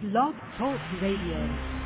Blog Talk Radio.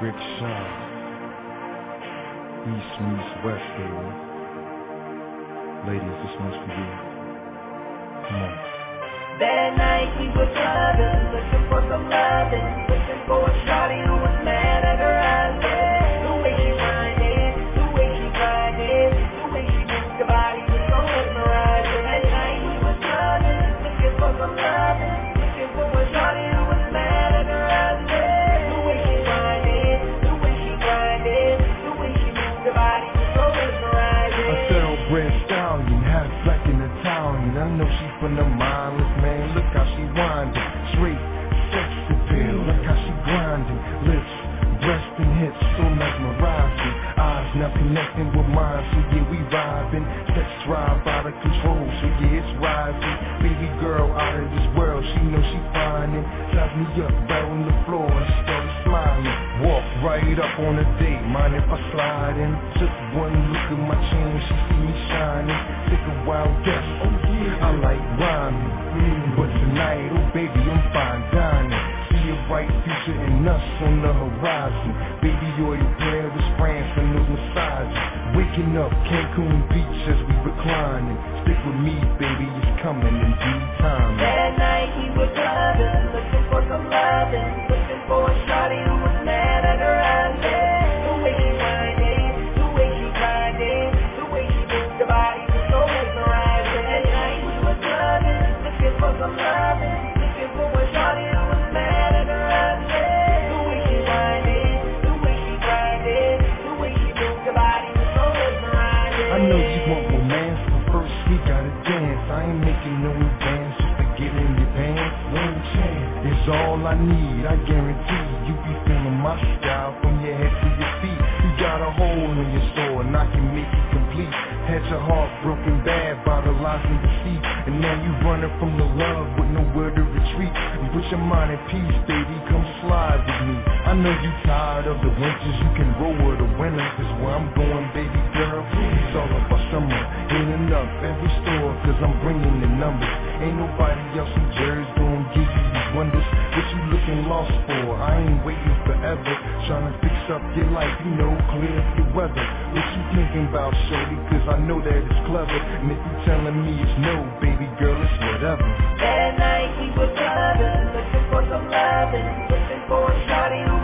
Rick Shaw. East meets West, baby. Ladies, this one's for you. Come on. That night we were clubbing, looking for some loving, looking for a shawty who vibing. Sex drive out of control, so yeah it's rising. Baby girl out of this world, she know she finding. Ties me up right on the floor and started smiling. Walk right up on a date, mind if I slide in? Took one look at my chain, she see me shining. Take a wild guess, oh yeah, I like rhyming. Mm, but tonight, oh baby, I'm fine dining. Future in us on the horizon. Baby oil, Paris, France, and those massages. Waking up, Cancun Beach as we reclining. Stick with me, baby, it's coming in due time. That night he was clubbing, looking for some loving, looking for a shawty who was mad at her husband. All I need. I guarantee you be feeling my style from your head to your feet. You got a hole in your soul and I can make it complete. Had your heart broken bad by the lies and deceit, now you running from the love with nowhere to retreat. And put your mind at peace, baby. Come slide with me. I know you tired of the winters. You can roll with the winter. Cause where I'm going, baby girl, it's all about summer. Ain't enough every store, cause I'm bringing the numbers. Ain't nobody else in Jersey gonna give you these wonders. What you looking lost for? I ain't waiting forever. Trying to fix up your life, you know, clear up your weather. What you thinking about, shorty? Cause I know that it's clever. And if you telling me it's no, baby girl, it's whatever. Night he was clubbing, looking for some loving, looking for a shawty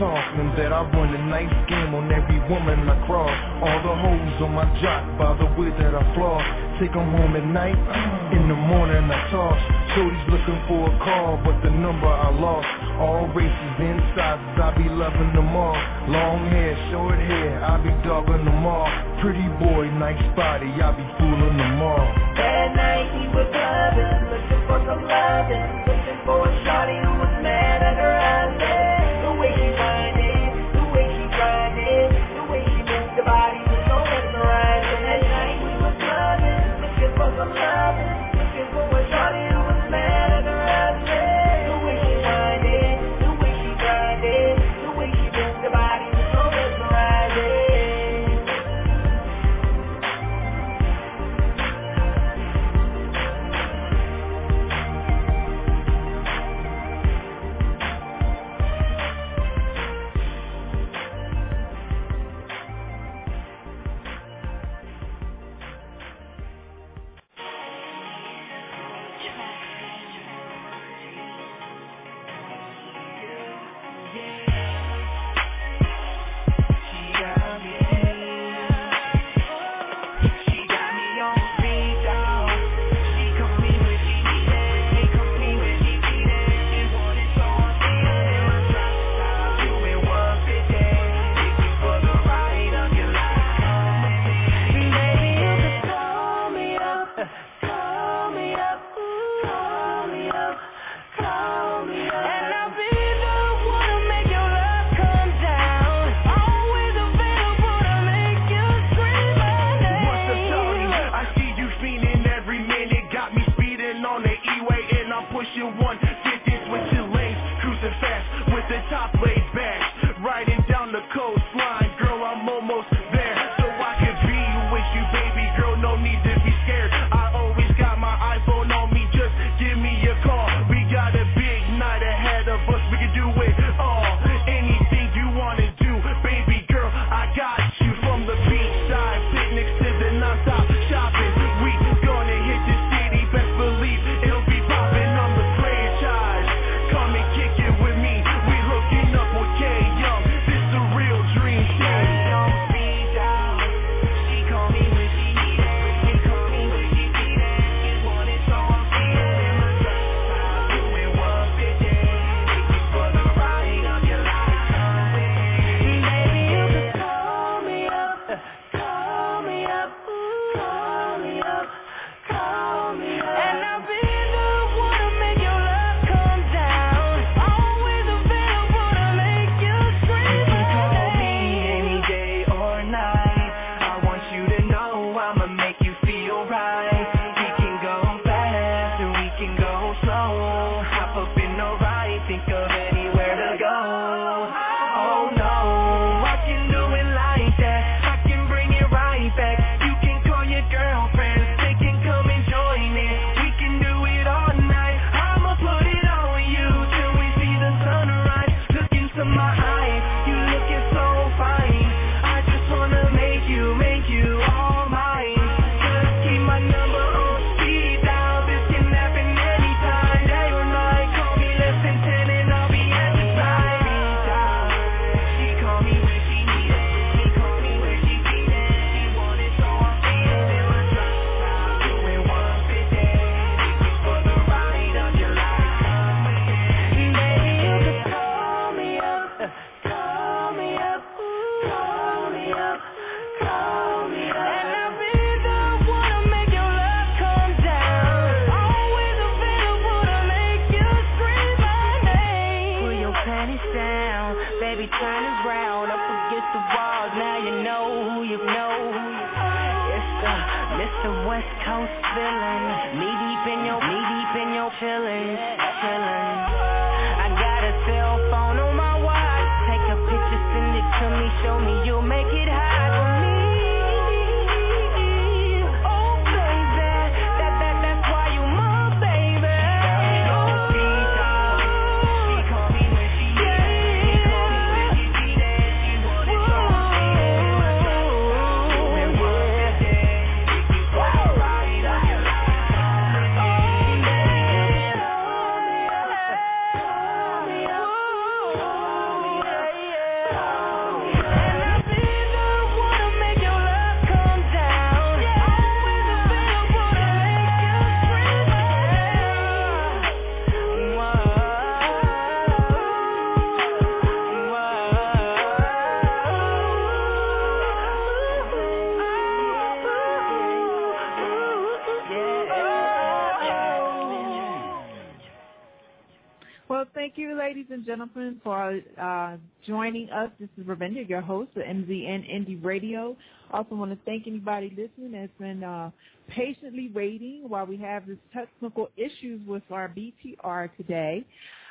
way that I run a nice game on every woman I cross. All the hoes on my jock by the way that I floss. Take 'em home at night, in the morning I toss. Shorty's looking for a call, but the number I lost. All races and I be loving them all. Long hair, short hair, I be dogging them all. Pretty boy, nice body, I be fooling them all. That night he was clubbing, looking for some loving, looking for a shawty who was mad at her. husband. Joining us. This is Ravinda, your host of MZN Indie Radio. Also want to thank anybody listening that's been uh, patiently waiting while we have this technical issues with our BTR today.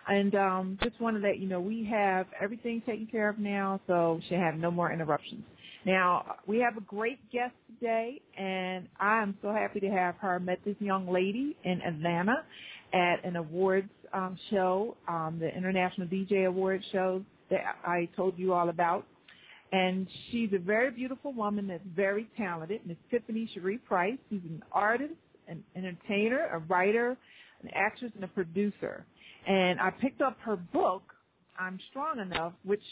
And um, just want to let you know we have everything taken care of now, so should have no more interruptions. Now, we have a great guest today, and I am so happy to have her. Met this young lady in Atlanta at an awards um, show, um, the International DJ Awards show that I told you all about. And she's a very beautiful woman that's very talented, Miss Tiffany Cheri Price. She's an artist, an entertainer, a writer, an actress, and a producer. And I picked up her book, I'm Strong Enough, which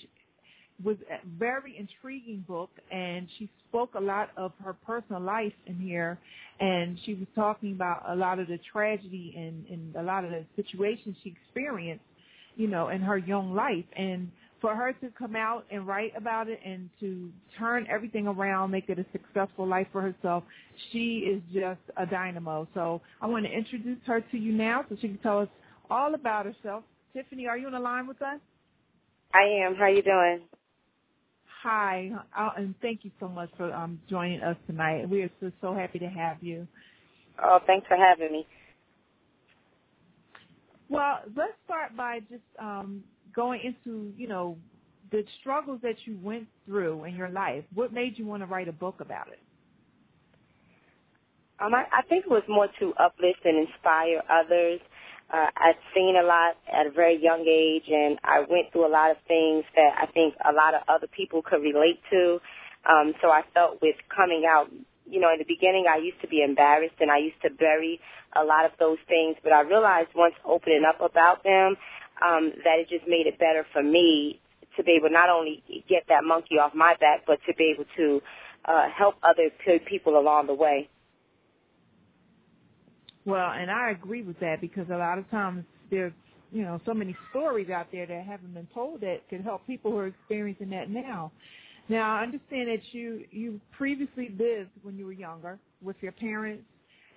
was a very intriguing book and she spoke a lot of her personal life in here and she was talking about a lot of the tragedy and, and a lot of the situations she experienced, you know, in her young life and for her to come out and write about it and to turn everything around, make it a successful life for herself, she is just a dynamo. So I want to introduce her to you now so she can tell us all about herself. Tiffany, are you on the line with us? I am. How are you doing? Hi, uh, and thank you so much for um, joining us tonight. We are so, so happy to have you. Oh, thanks for having me. Well, let's start by just um, going into, you know, the struggles that you went through in your life. What made you want to write a book about it? Um, I, I think it was more to uplift and inspire others. Uh, I'd seen a lot at a very young age, and I went through a lot of things that I think a lot of other people could relate to. Um, so I felt with coming out, you know, in the beginning I used to be embarrassed and I used to bury a lot of those things, but I realized once opening up about them, um, that it just made it better for me to be able not only get that monkey off my back, but to be able to uh, help other people along the way. Well, and I agree with that because a lot of times there's, you know, so many stories out there that haven't been told that could help people who are experiencing that now. Now, I understand that you you previously lived when you were younger with your parents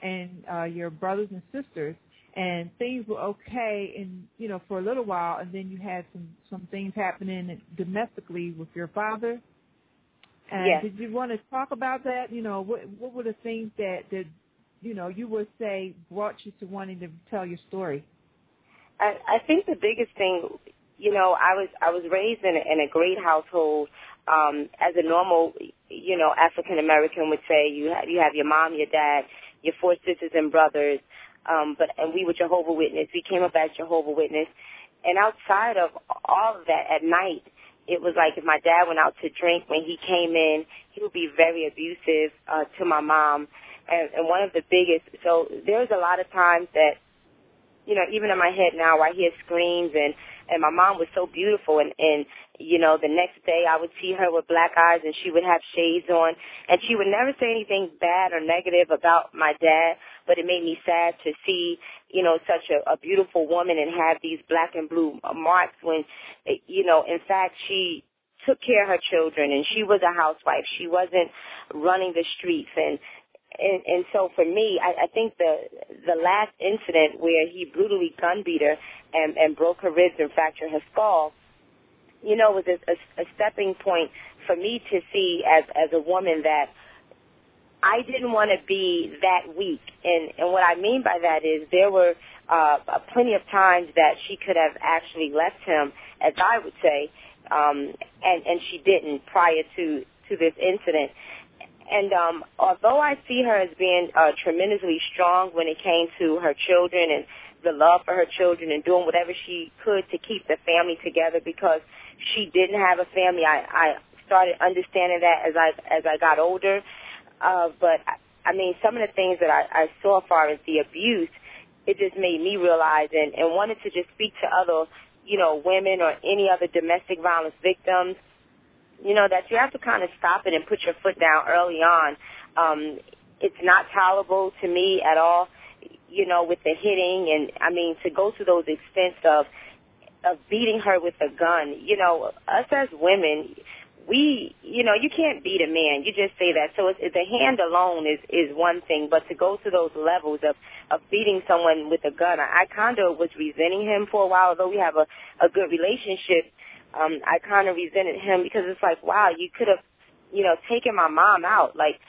and uh, your brothers and sisters, and things were okay, and you know, for a little while, and then you had some some things happening domestically with your father. And yes. did you want to talk about that? You know, what what were the things that that you know you would say brought you to wanting to tell your story? I, I think the biggest thing, you know, I was I was raised in a, in a great household um, as a normal, you know, African American would say, you have you have your mom, your dad, your four sisters and brothers, um, but and we were Jehovah Witness. We came up as Jehovah Witness, and outside of all of that, at night, it was like if my dad went out to drink, when he came in, he would be very abusive uh, to my mom, and, and one of the biggest. So there's a lot of times that, you know, even in my head now, I hear screams and and my mom was so beautiful and and you know the next day I would see her with black eyes and she would have shades on and she would never say anything bad or negative about my dad but it made me sad to see you know such a, a beautiful woman and have these black and blue marks when you know in fact she took care of her children and she was a housewife. She wasn't running the streets and and, and so for me, I, I think the the last incident where he brutally gun beat her and, and broke her ribs and fractured her skull, you know, was a, a, a stepping point for me to see as as a woman that I didn't want to be that weak. And and what I mean by that is there were uh, plenty of times that she could have actually left him, as I would say, um, and and she didn't prior to to this incident. And um, although I see her as being uh, tremendously strong when it came to her children and the love for her children and doing whatever she could to keep the family together because she didn't have a family, I, I started understanding that as I as I got older. Uh, but I mean, some of the things that I, I saw as far as the abuse, it just made me realize and, and wanted to just speak to other, you know, women or any other domestic violence victims you know, that you have to kind of stop it and put your foot down early on. Um, it's not tolerable to me at all, you know, with the hitting and I mean to go to those extents of of beating her with a gun. You know, us as women, we, you know, you can't beat a man. You just say that. So it's, the hand alone is is one thing, but to go to those levels of of beating someone with a gun, I, I kind of was resenting him for a while. Although we have a a good relationship, um, I kind of resented him because it's like, wow, you could have, you know, taken my mom out, like,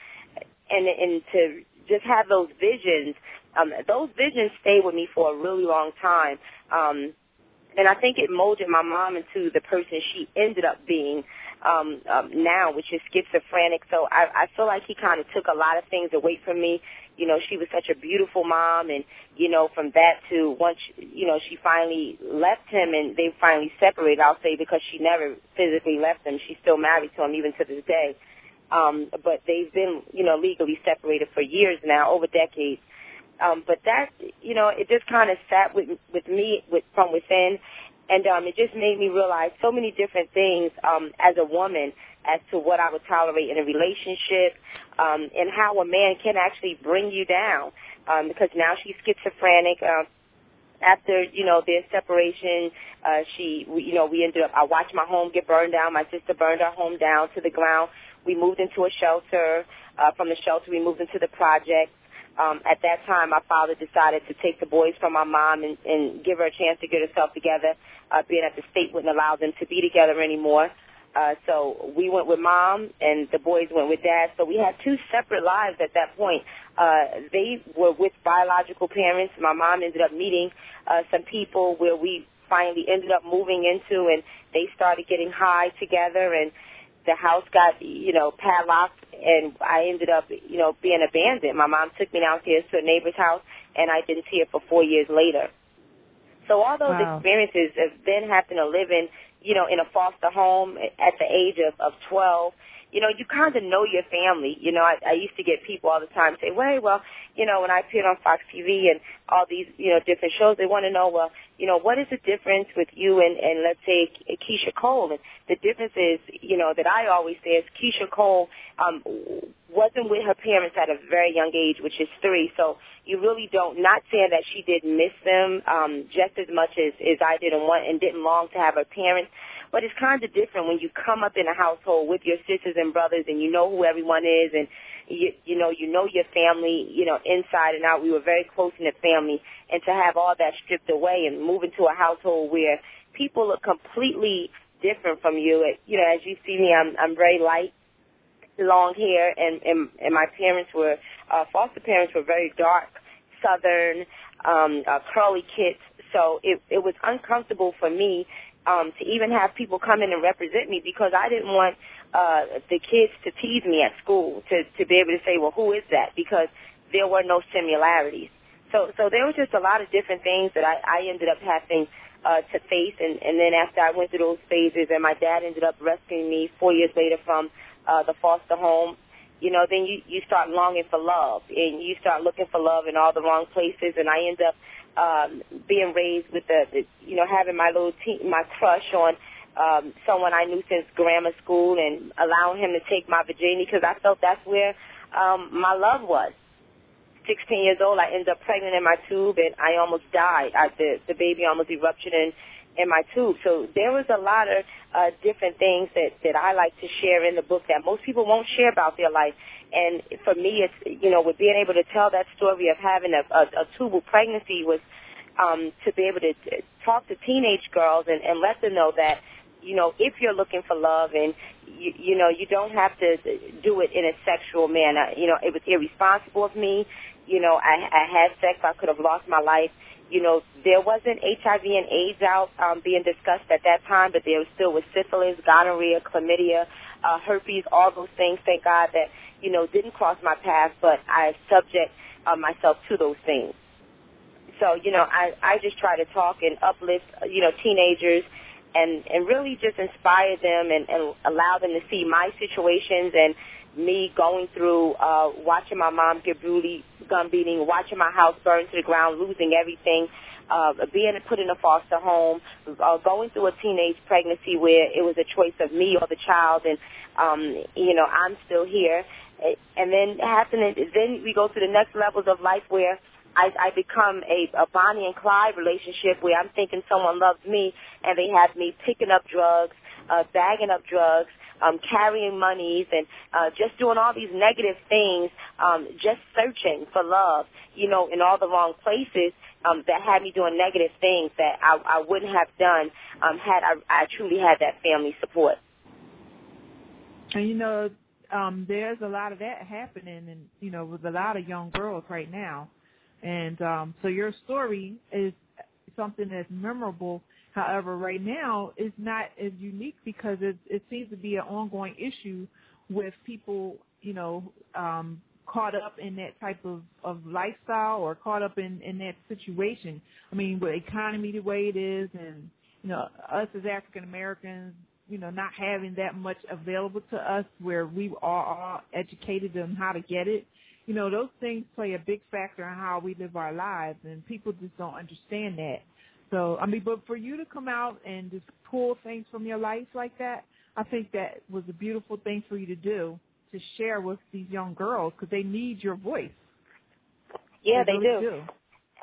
and and to just have those visions. Um, those visions stayed with me for a really long time. Um, and I think it molded my mom into the person she ended up being um, um, now, which is schizophrenic. So I, I feel like he kind of took a lot of things away from me you know, she was such a beautiful mom and, you know, from that to once, you know, she finally left him and they finally separated, I'll say, because she never physically left him. She's still married to him even to this day. Um, but they've been, you know, legally separated for years now, over decades. Um, but that, you know, it just kind of sat with with me with from within, and um, it just made me realize so many different things um, as a woman as to what I would tolerate in a relationship, um, and how a man can actually bring you down. Um, because now she's schizophrenic. Um, after you know their separation, uh, she, we, you know, we ended up. I watched my home get burned down. My sister burned our home down to the ground. We moved into a shelter. Uh, from the shelter, we moved into the project. Um, at that time, my father decided to take the boys from my mom and, and give her a chance to get herself together, uh, being that the state wouldn't allow them to be together anymore. Uh, so we went with mom, and the boys went with dad. So we had two separate lives at that point. Uh, they were with biological parents. My mom ended up meeting uh, some people where we finally ended up moving into, and they started getting high together, and the house got, you know, padlocked, and I ended up, you know, being abandoned. My mom took me downstairs to a neighbor's house, and I didn't see her for four years later. So all those Wow. experiences of then having to live in, you know, in a foster home at the age of, of 12, you know, you kind of know your family. You know, I, I used to get people all the time say, "Well, well, you know, when I appeared on Fox TV and all these, you know, different shows, they want to know, well, you know, what is the difference with you and, and let's say Keyshia Cole? And the difference is, you know, that I always say is Keyshia Cole um, wasn't with her parents at a very young age, which is three. So you really don't. Not saying that she didn't miss them um, just as much as as I did and want and didn't long to have her parents. But it's kind of different when you come up in a household with your sisters and brothers, and you know who everyone is, and you you know you know your family, you know inside and out. We were very close in the family, and to have all that stripped away and move into a household where people look completely different from you. You know, as you see me, I'm I'm very light, long hair, and and, and my parents were uh, foster parents were very dark, southern, um, uh, curly kids. So it it was uncomfortable for me um, to even have people come in and represent me because I didn't want uh, the kids to tease me at school to to be able to say, well, who is that? Because there were no similarities. So so there was just a lot of different things that I, I ended up having uh, to face, and and then after I went through those phases, and my dad ended up rescuing me four years later from uh, the foster home. You know, then you you start longing for love, and you start looking for love in all the wrong places, and I end up um, being raised with the, the you know having my little teen, my crush on um, someone I knew since grammar school, and allowing him to take my virginity because I felt that's where um, my love was. 16 years old, I ended up pregnant in my tube, and I almost died. I, the the baby almost erupted in in my tube. So there was a lot of uh, different things that that I like to share in the book that most people won't share about their life. And for me, it's you know, with being able to tell that story of having a, a, a tubal pregnancy was um, to be able to talk to teenage girls and, and let them know that you know if you're looking for love and you, you know you don't have to do it in a sexual manner. You know, it was irresponsible of me. You know, I, I had sex. I could have lost my life you know, there wasn't HIV and AIDS out um, being discussed at that time, but there was still was syphilis, gonorrhea, chlamydia, uh, herpes, all those things. Thank God that you know didn't cross my path, but I subject uh, myself to those things. So you know, I I just try to talk and uplift uh, you know teenagers. And, and really just inspire them and, and allow them to see my situations and me going through uh, watching my mom get brutally gun beating, watching my house burn to the ground, losing everything, uh, being put in a foster home, uh, going through a teenage pregnancy where it was a choice of me or the child, and um, you know I'm still here, and then happening. Then we go to the next levels of life where I, I become a, a Bonnie and Clyde relationship where I'm thinking someone loves me, and they have me picking up drugs, uh, bagging up drugs, um, carrying monies and uh, just doing all these negative things, um, just searching for love, you know, in all the wrong places um, that had me doing negative things that I, I wouldn't have done um, had I, I truly had that family support. And you know, um, there's a lot of that happening, and you know, with a lot of young girls right now. And um, so your story is something that's memorable However, right now it's not as unique because it, it seems to be an ongoing issue with people, you know, um, caught up in that type of, of lifestyle or caught up in, in that situation. I mean, with economy the way it is and, you know, us as African Americans, you know, not having that much available to us where we are all educated on how to get it. You know, those things play a big factor in how we live our lives and people just don't understand that. So, I mean, but for you to come out and just pull things from your life like that, I think that was a beautiful thing for you to do to share with these young girls because they need your voice. Yeah, they, they do. really do.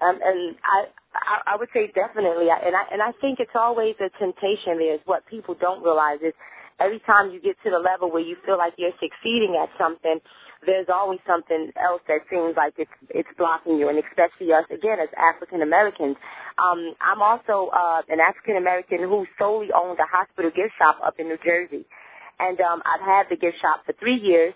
Um, and I, I, I would say definitely, and I, and I think it's always a temptation. There is what people don't realize is every time you get to the level where you feel like you're succeeding at something, there's always something else that seems like it's it's blocking you, and especially us again as African Americans. Um, I'm also uh, an African American who solely owned a hospital gift shop up in New Jersey, and um, I've had the gift shop for three years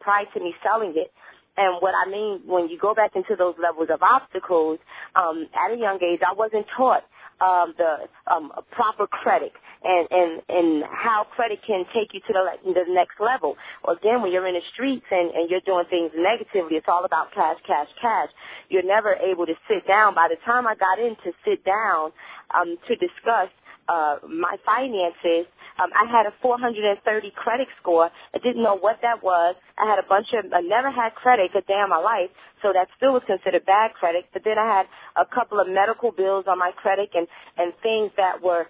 prior to me selling it. And what I mean when you go back into those levels of obstacles, um, at a young age, I wasn't taught um, the um, proper credit and, and, and how credit can take you to the, the next level. Or again, when you're in the streets and, and you're doing things negatively, it's all about cash, cash, cash. You're never able to sit down. By the time I got in to sit down um, to discuss uh, my finances, um, I had a 430 credit score. I didn't know what that was. I had a bunch of, I never had credit a day in my life, so that still was considered bad credit. But then I had a couple of medical bills on my credit and, and things that were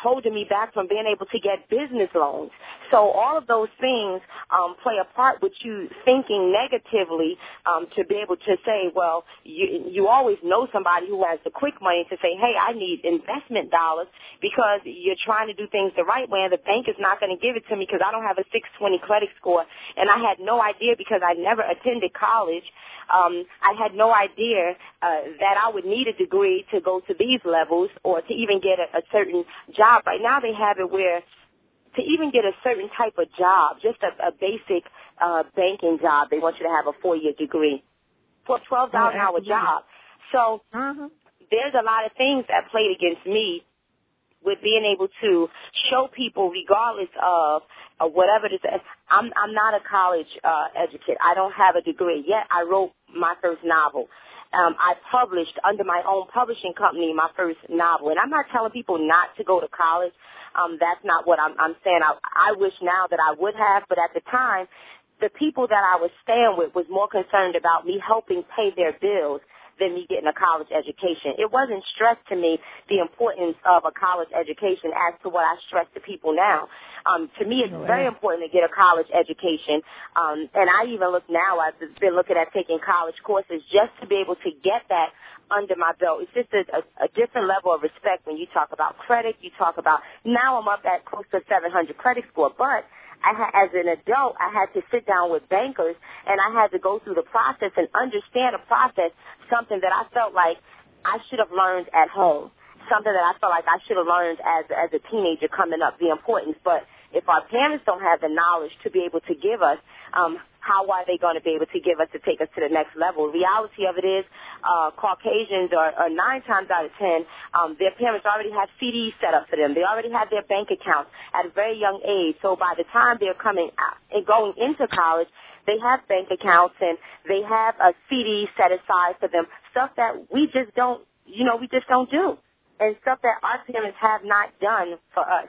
holding me back from being able to get business loans. So all of those things um, play a part with you thinking negatively um, to be able to say, well, you, you always know somebody who has the quick money to say, hey, I need investment dollars because you're trying to do things the right way and the bank is not going to give it to me because I don't have a 620 credit score. And I had no idea because I never attended college. Um, I had no idea uh, that I would need a degree to go to these levels or to even get a, a certain job. Right now they have it where to even get a certain type of job, just a, a basic uh, banking job, they want you to have a four-year degree for a twelve dollar Oh, an hour job. So Uh-huh. there's a lot of things that played against me with being able to show people, regardless of uh, whatever it is. I'm I'm not a college uh, educate. I don't have a degree yet. I wrote my first novel. Um, I published under my own publishing company my first novel, and I'm not telling people not to go to college. Um, that's not what I'm, I'm saying. I, I wish now that I would have, but at the time, the people that I was staying with was more concerned about me helping pay their bills than me getting a college education. It wasn't stressed to me the importance of a college education as to what I stress to people now. Um, to me, it's No, very yeah. important to get a college education. Um, and I even look now, I've been looking at taking college courses just to be able to get that under my belt. It's just a, a, a different level of respect when you talk about credit. You talk about, now I'm up at close to 700 credit score, but I as an adult, I had to sit down with bankers and I had to go through the process and understand a process, something that I felt like I should have learned at home, something that I felt like I should have learned as, as a teenager coming up, the importance. But if our parents don't have the knowledge to be able to give us, um, how are they going to be able to give us to take us to the next level? The reality of it is, uh, Caucasians are, are nine times out of ten, um, their parents already have CDs set up for them. They already have their bank accounts at a very young age. So by the time they're coming out and going into college, they have bank accounts and they have a CD set aside for them. Stuff that we just don't, you know, we just don't do. And stuff that our parents have not done for us.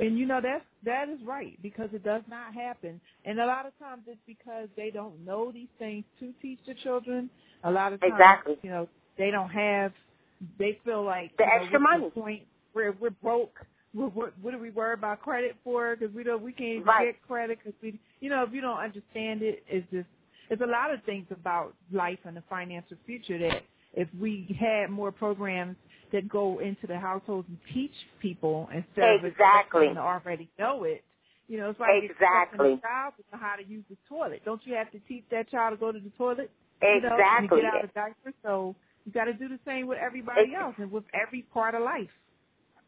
And you know that's that is right because it does not happen. And a lot of times it's because they don't know these things to teach the children. A lot of times, Exactly. you know, they don't have. They feel like The you know, extra money. The point we're we're broke. We're, what what do we worry about credit for? Because we don't we can't even Right. get credit because we you know if you don't understand it, it's just it's a lot of things about life and the financial future that if we had more programs that go into the households and teach people instead of Exactly. expecting them to already know it. You know, it's like Exactly. a child to know how to use the toilet. Don't you have to teach that child to go to the toilet? You know, and Exactly. get out of diapers. So you got to do the same with everybody Ex- else and with every part of life.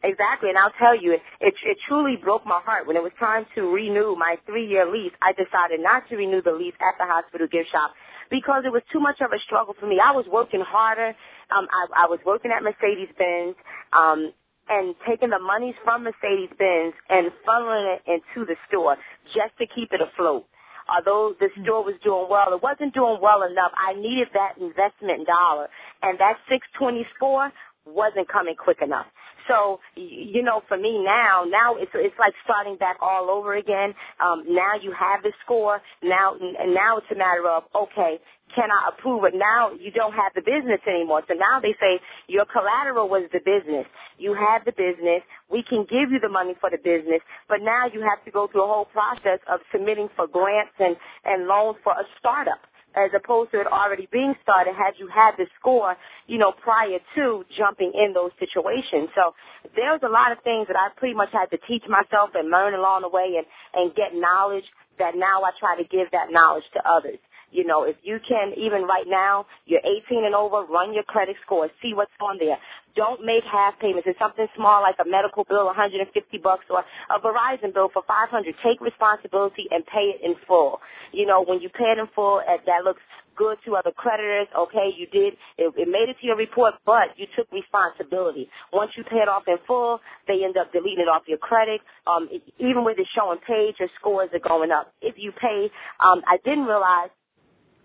Exactly, and I'll tell you, it, it it truly broke my heart when it was time to renew my three year lease. I decided not to renew the lease at the hospital gift shop because it was too much of a struggle for me. I was working harder. Um, I, I was working at Mercedes Benz, um, and taking the monies from Mercedes Benz and funneling it into the store just to keep it afloat. Although the store was doing well, it wasn't doing well enough. I needed that investment dollar, and that 624 wasn't coming quick enough. So, you know, for me now, now it's it's like starting back all over again. Um, now you have the score. Now, and now it's a matter of okay, can I approve it? Now you don't have the business anymore. So now they say your collateral was the business. You had the business. We can give you the money for the business, but now you have to go through a whole process of submitting for grants and and loans for a startup as opposed to it already being started had you had the score, you know, prior to jumping in those situations. So there's a lot of things that I pretty much had to teach myself and learn along the way and, and get knowledge that now I try to give that knowledge to others. You know, if you can, even right now, you're 18 and over, run your credit score, see what's on there. Don't make half payments. It's something small like a medical bill, 150 bucks, or a Verizon bill for 500. Take responsibility and pay it in full. You know, when you pay it in full, that looks good to other creditors. Okay, you did. It, it made it to your report, but you took responsibility. Once you pay it off in full, they end up deleting it off your credit. Um, even with it showing paid, your scores are going up. If you pay, um, I didn't realize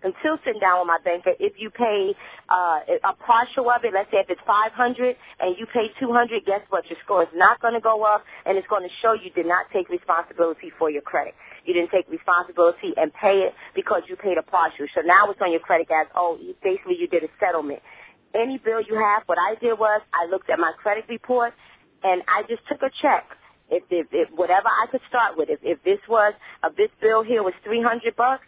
until sitting down with my banker, if you pay uh, a partial of it, let's say if it's 500 and you pay 200, guess what? Your score is not going to go up, and it's going to show you did not take responsibility for your credit. You didn't take responsibility and pay it because you paid a partial. So now it's on your credit as, oh, basically you did a settlement. Any bill you have, what I did was I looked at my credit report and I just took a check. If, if, if whatever I could start with, if, if this was, if this bill here was 300 bucks,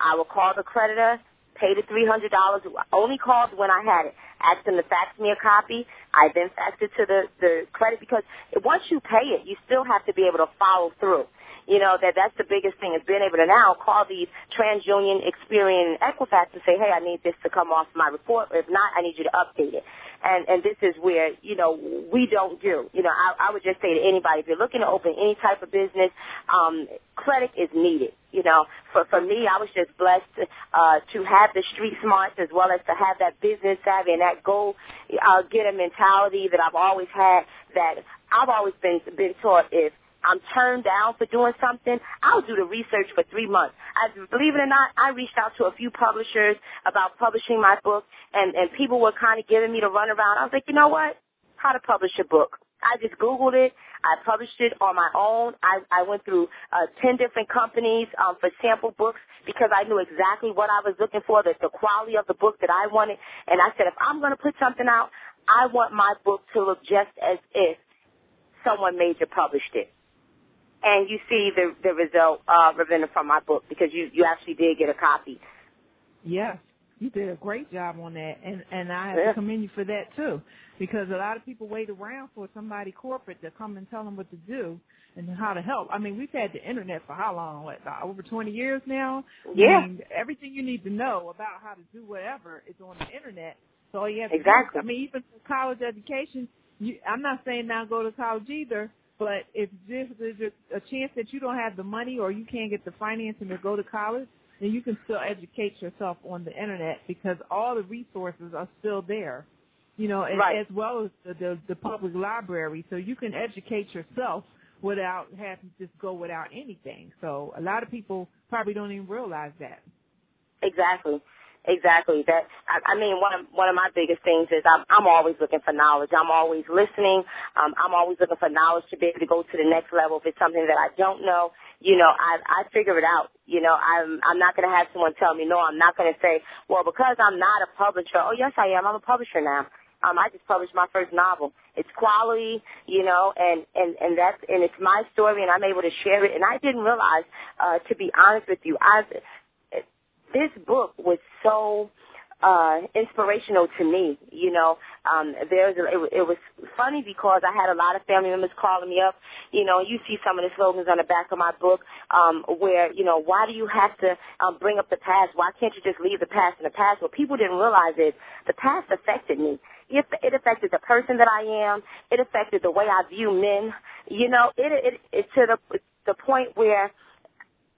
I would call the creditor, pay the three hundred dollars. Only called when I had it. Asked them to fax me a copy. I then faxed it to the the credit because once you pay it, you still have to be able to follow through. You know that that's the biggest thing is being able to now call these TransUnion, Experian, Equifax and say, hey, I need this to come off my report. If not, I need you to update it and and this is where you know we don't do. You know, I, I would just say to anybody, if you're looking to open any type of business, um, credit is needed. You know, for for me, I was just blessed uh, to have the street smarts as well as to have that business savvy and that go uh, get a mentality that I've always had. That I've always been been taught if I'm turned down for doing something, I'll do the research for three months. I, believe it or not, I reached out to a few publishers about publishing my book, and, and people were kind of giving me the runaround. I was like, you know what? How to publish a book. I just Googled it. I published it on my own. I, I went through uh, 10 different companies um, for sample books because I knew exactly what I was looking for, the, the quality of the book that I wanted. And I said, if I'm going to put something out, I want my book to look just as if someone major published it and you see the the result, uh, Ravenna, from my book because you you actually did get a copy. Yes, you did a great job on that, and and I have Yeah. to commend you for that too, because a lot of people wait around for somebody corporate to come and tell them what to do and how to help. I mean, we've had the internet for how long? What, over 20 years now? Yeah. I mean, everything you need to know about how to do whatever is on the internet. So you have to Exactly. I mean, even for college education, you, I'm not saying now go to college either, but if there's a, a chance that you don't have the money or you can't get the financing to go to college, then you can still educate yourself on the internet because all the resources are still there. You know, Right. as well as the, the the public library, so you can educate yourself without having to just go without anything. So a lot of people probably don't even realize that. Exactly. Exactly. That I, I mean, one of one of my biggest things is I'm I'm always looking for knowledge. I'm always listening. Um, I'm always looking for knowledge to be able to go to the next level. If it's something that I don't know, you know, I I figure it out. You know, I'm I'm not going to have someone tell me no. I'm not going to say, well, because I'm not a publisher. Oh, yes, I am. I'm a publisher now. Um, I just published my first novel. It's quality, you know, and and and that's and it's my story, and I'm able to share it. And I didn't realize, uh, to be honest with you, I this book was so uh inspirational to me you know um there's it, it was funny because i had a lot of family members calling me up you know you see some of the slogans on the back of my book um where you know why do you have to um bring up the past? Why can't you just leave the past in the past? What people didn't realize is the past affected me. It, it affected the person that i am. It affected the way i view men. You know it it, it to the the point where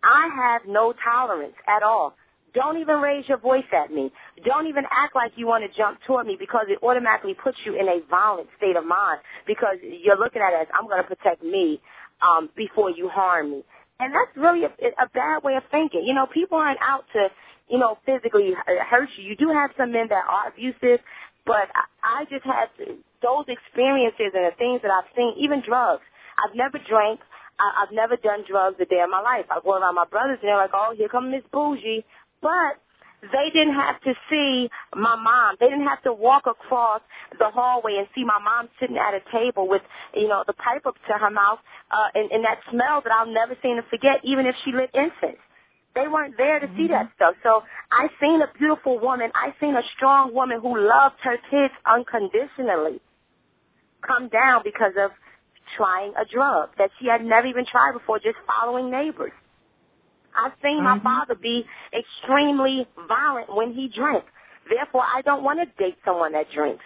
i have no tolerance at all don't even raise your voice at me. Don't even act like you want to jump toward me because it automatically puts you in a violent state of mind because you're looking at it as I'm going to protect me um, before you harm me. And that's really a, a bad way of thinking. You know, people aren't out to, you know, physically hurt you. You do have some men that are abusive, but I, I just had those experiences and the things that I've seen, even drugs. I've never drank. I, I've never done drugs a day in my life. I go around my brothers and they're like, oh, here come Miss Bougie. But they didn't have to see my mom. They didn't have to walk across the hallway and see my mom sitting at a table with, you know, the pipe up to her mouth, uh, and, and that smell that I'll never seem to forget, even if she lit incense. They weren't there to Mm-hmm. see that stuff. So I seen a beautiful woman. I seen a strong woman who loved her kids unconditionally come down because of trying a drug that she had never even tried before, just following neighbors. I've seen my Mhm. father be extremely violent when he drank. Therefore, I don't want to date someone that drinks.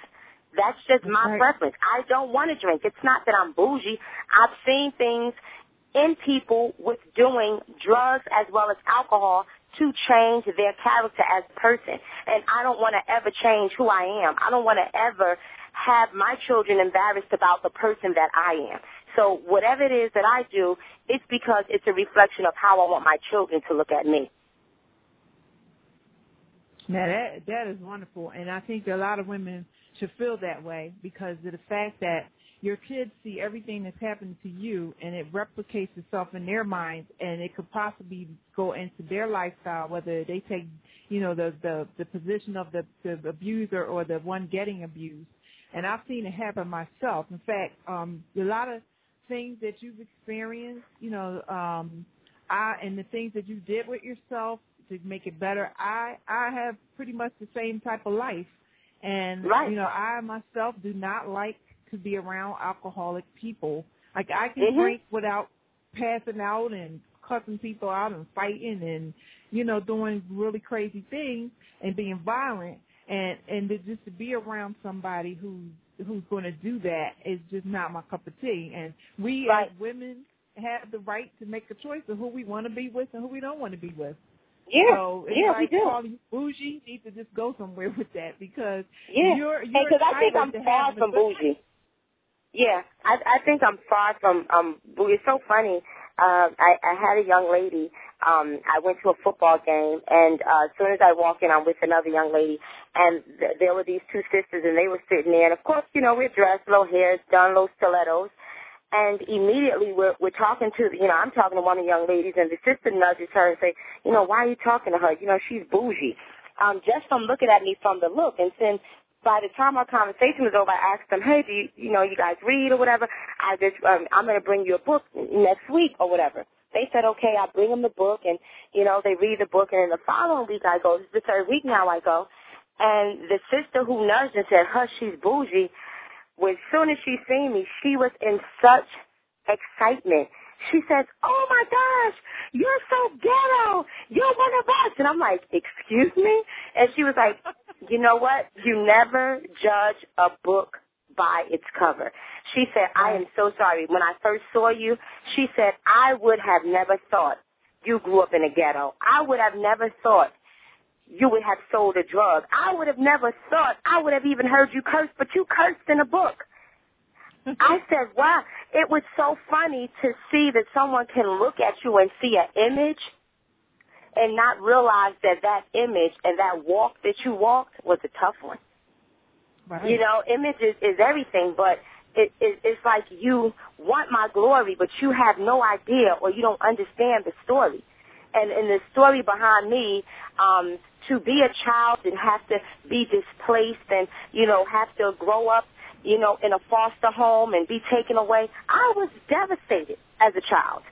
That's just my right. preference. I don't want to drink. It's not that I'm bougie. I've seen things in people with doing drugs as well as alcohol to change their character as a person. And I don't want to ever change who I am. I don't want to ever have my children embarrassed about the person that I am. So whatever it is that I do, it's because it's a reflection of how I want my children to look at me. Now that that is wonderful, and I think a lot of women should feel that way because of the fact that your kids see everything that's happening to you, and it replicates itself in their minds, and it could possibly go into their lifestyle, whether they take, you know, the the the position of the the abuser or the one getting abused. And I've seen it happen myself. In fact, um, a lot of things that you've experienced, you know, um, I and the things that you did with yourself to make it better. I I have pretty much the same type of life, and Right. you know, I myself do not like to be around alcoholic people. Like I can Mhm. drink without passing out and cussing people out and fighting and you know doing really crazy things and being violent and and to just to be around somebody who who's going to do that is just not my cup of tea and we Right. as women have the right to make a choice of who we want to be with and who we don't want to be with Yeah, so if yeah, I we do. call you bougie, you need to just go somewhere with that because Yeah, you're you're because I think I'm far from bougie. Yeah, I I think I'm far from um bougie. It's so funny. Uh, I I had a young lady. Um, I went to a football game, and uh, as soon as I walk in, I'm with another young lady, and th- there were these two sisters, and they were sitting there, and of course, you know, we're dressed, little hairs done, little stilettos, and immediately we're we're talking to you know I'm talking to one of the young ladies, and the sister nudges her and say, you know, why are you talking to her? You know, she's bougie. Um, just from looking at me from the look, and then by the time our conversation was over, I asked them, hey, do you you know you guys read or whatever? I just um, I'm gonna bring you a book next week or whatever. They said, okay, I bring them the book, and you know they read the book, and then the following week I go. Is the third week now I go, and the sister who nudged and said, hush, she's bougie when soon as she seen me, she was in such excitement. She says, "Oh my gosh, you're so ghetto. You're one of us." And I'm like, "Excuse me?" And she was like, "You know what? You never judge a book by its cover." She said, "I am so sorry. When I first saw you, she said I would have never thought you grew up in a ghetto. I would have never thought you would have sold a drug. I would have never thought I would have even heard you curse, but you cursed in a book. I said, wow, it was so funny to see that someone can look at you and see an image and not realize that that image and that walk that you walked was a tough one. Right. You know, image is, is everything, but it, it, it's like you want my glory, but you have no idea or you don't understand the story. And, and the story behind me, um, to be a child and have to be displaced and, you know, have to grow up, you know, in a foster home and be taken away, I was devastated as a child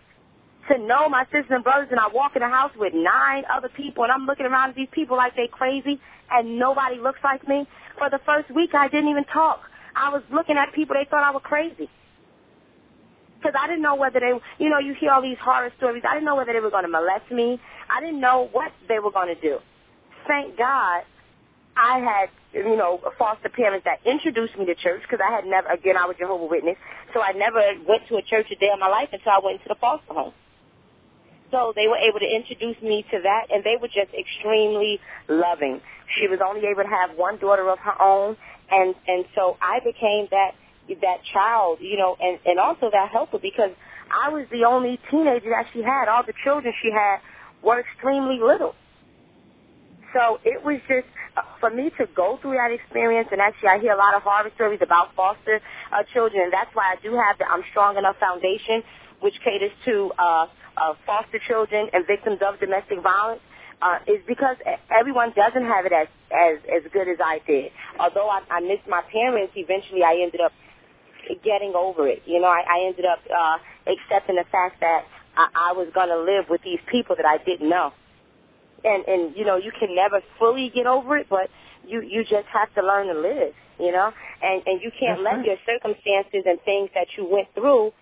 to know my sisters and brothers and I walk in a house with nine other people and I'm looking around at these people like they crazy and nobody looks like me. For the first week I didn't even talk. I was looking at people, they thought I was crazy. Because I didn't know whether they, you know, you hear all these horror stories. I didn't know whether they were going to molest me. I didn't know what they were going to do. Thank God I had, you know, foster parents that introduced me to church because I had never, again, I was Jehovah Witness, so I never went to a church a day in my life until I went into the foster home. So they were able to introduce me to that, and they were just extremely loving. She was only able to have one daughter of her own, and and so I became that that child, you know, and and also that helper because I was the only teenager that she had. All the children she had were extremely little. So it was just uh, for me to go through that experience, and actually I hear a lot of horror stories about foster uh, children, and that's why I do have the I'm Strong Enough Foundation, which caters to uh, uh, foster children and victims of domestic violence. Uh, is because everyone doesn't have it as as as good as I did. Although I, I missed my parents, eventually I ended up getting over it. You know, I, I ended up uh, accepting the fact that I, I was going to live with these people that I didn't know and and you know you can never fully get over it, but you you just have to learn to live, you know, and and you can't That's let right. your circumstances and things that you went through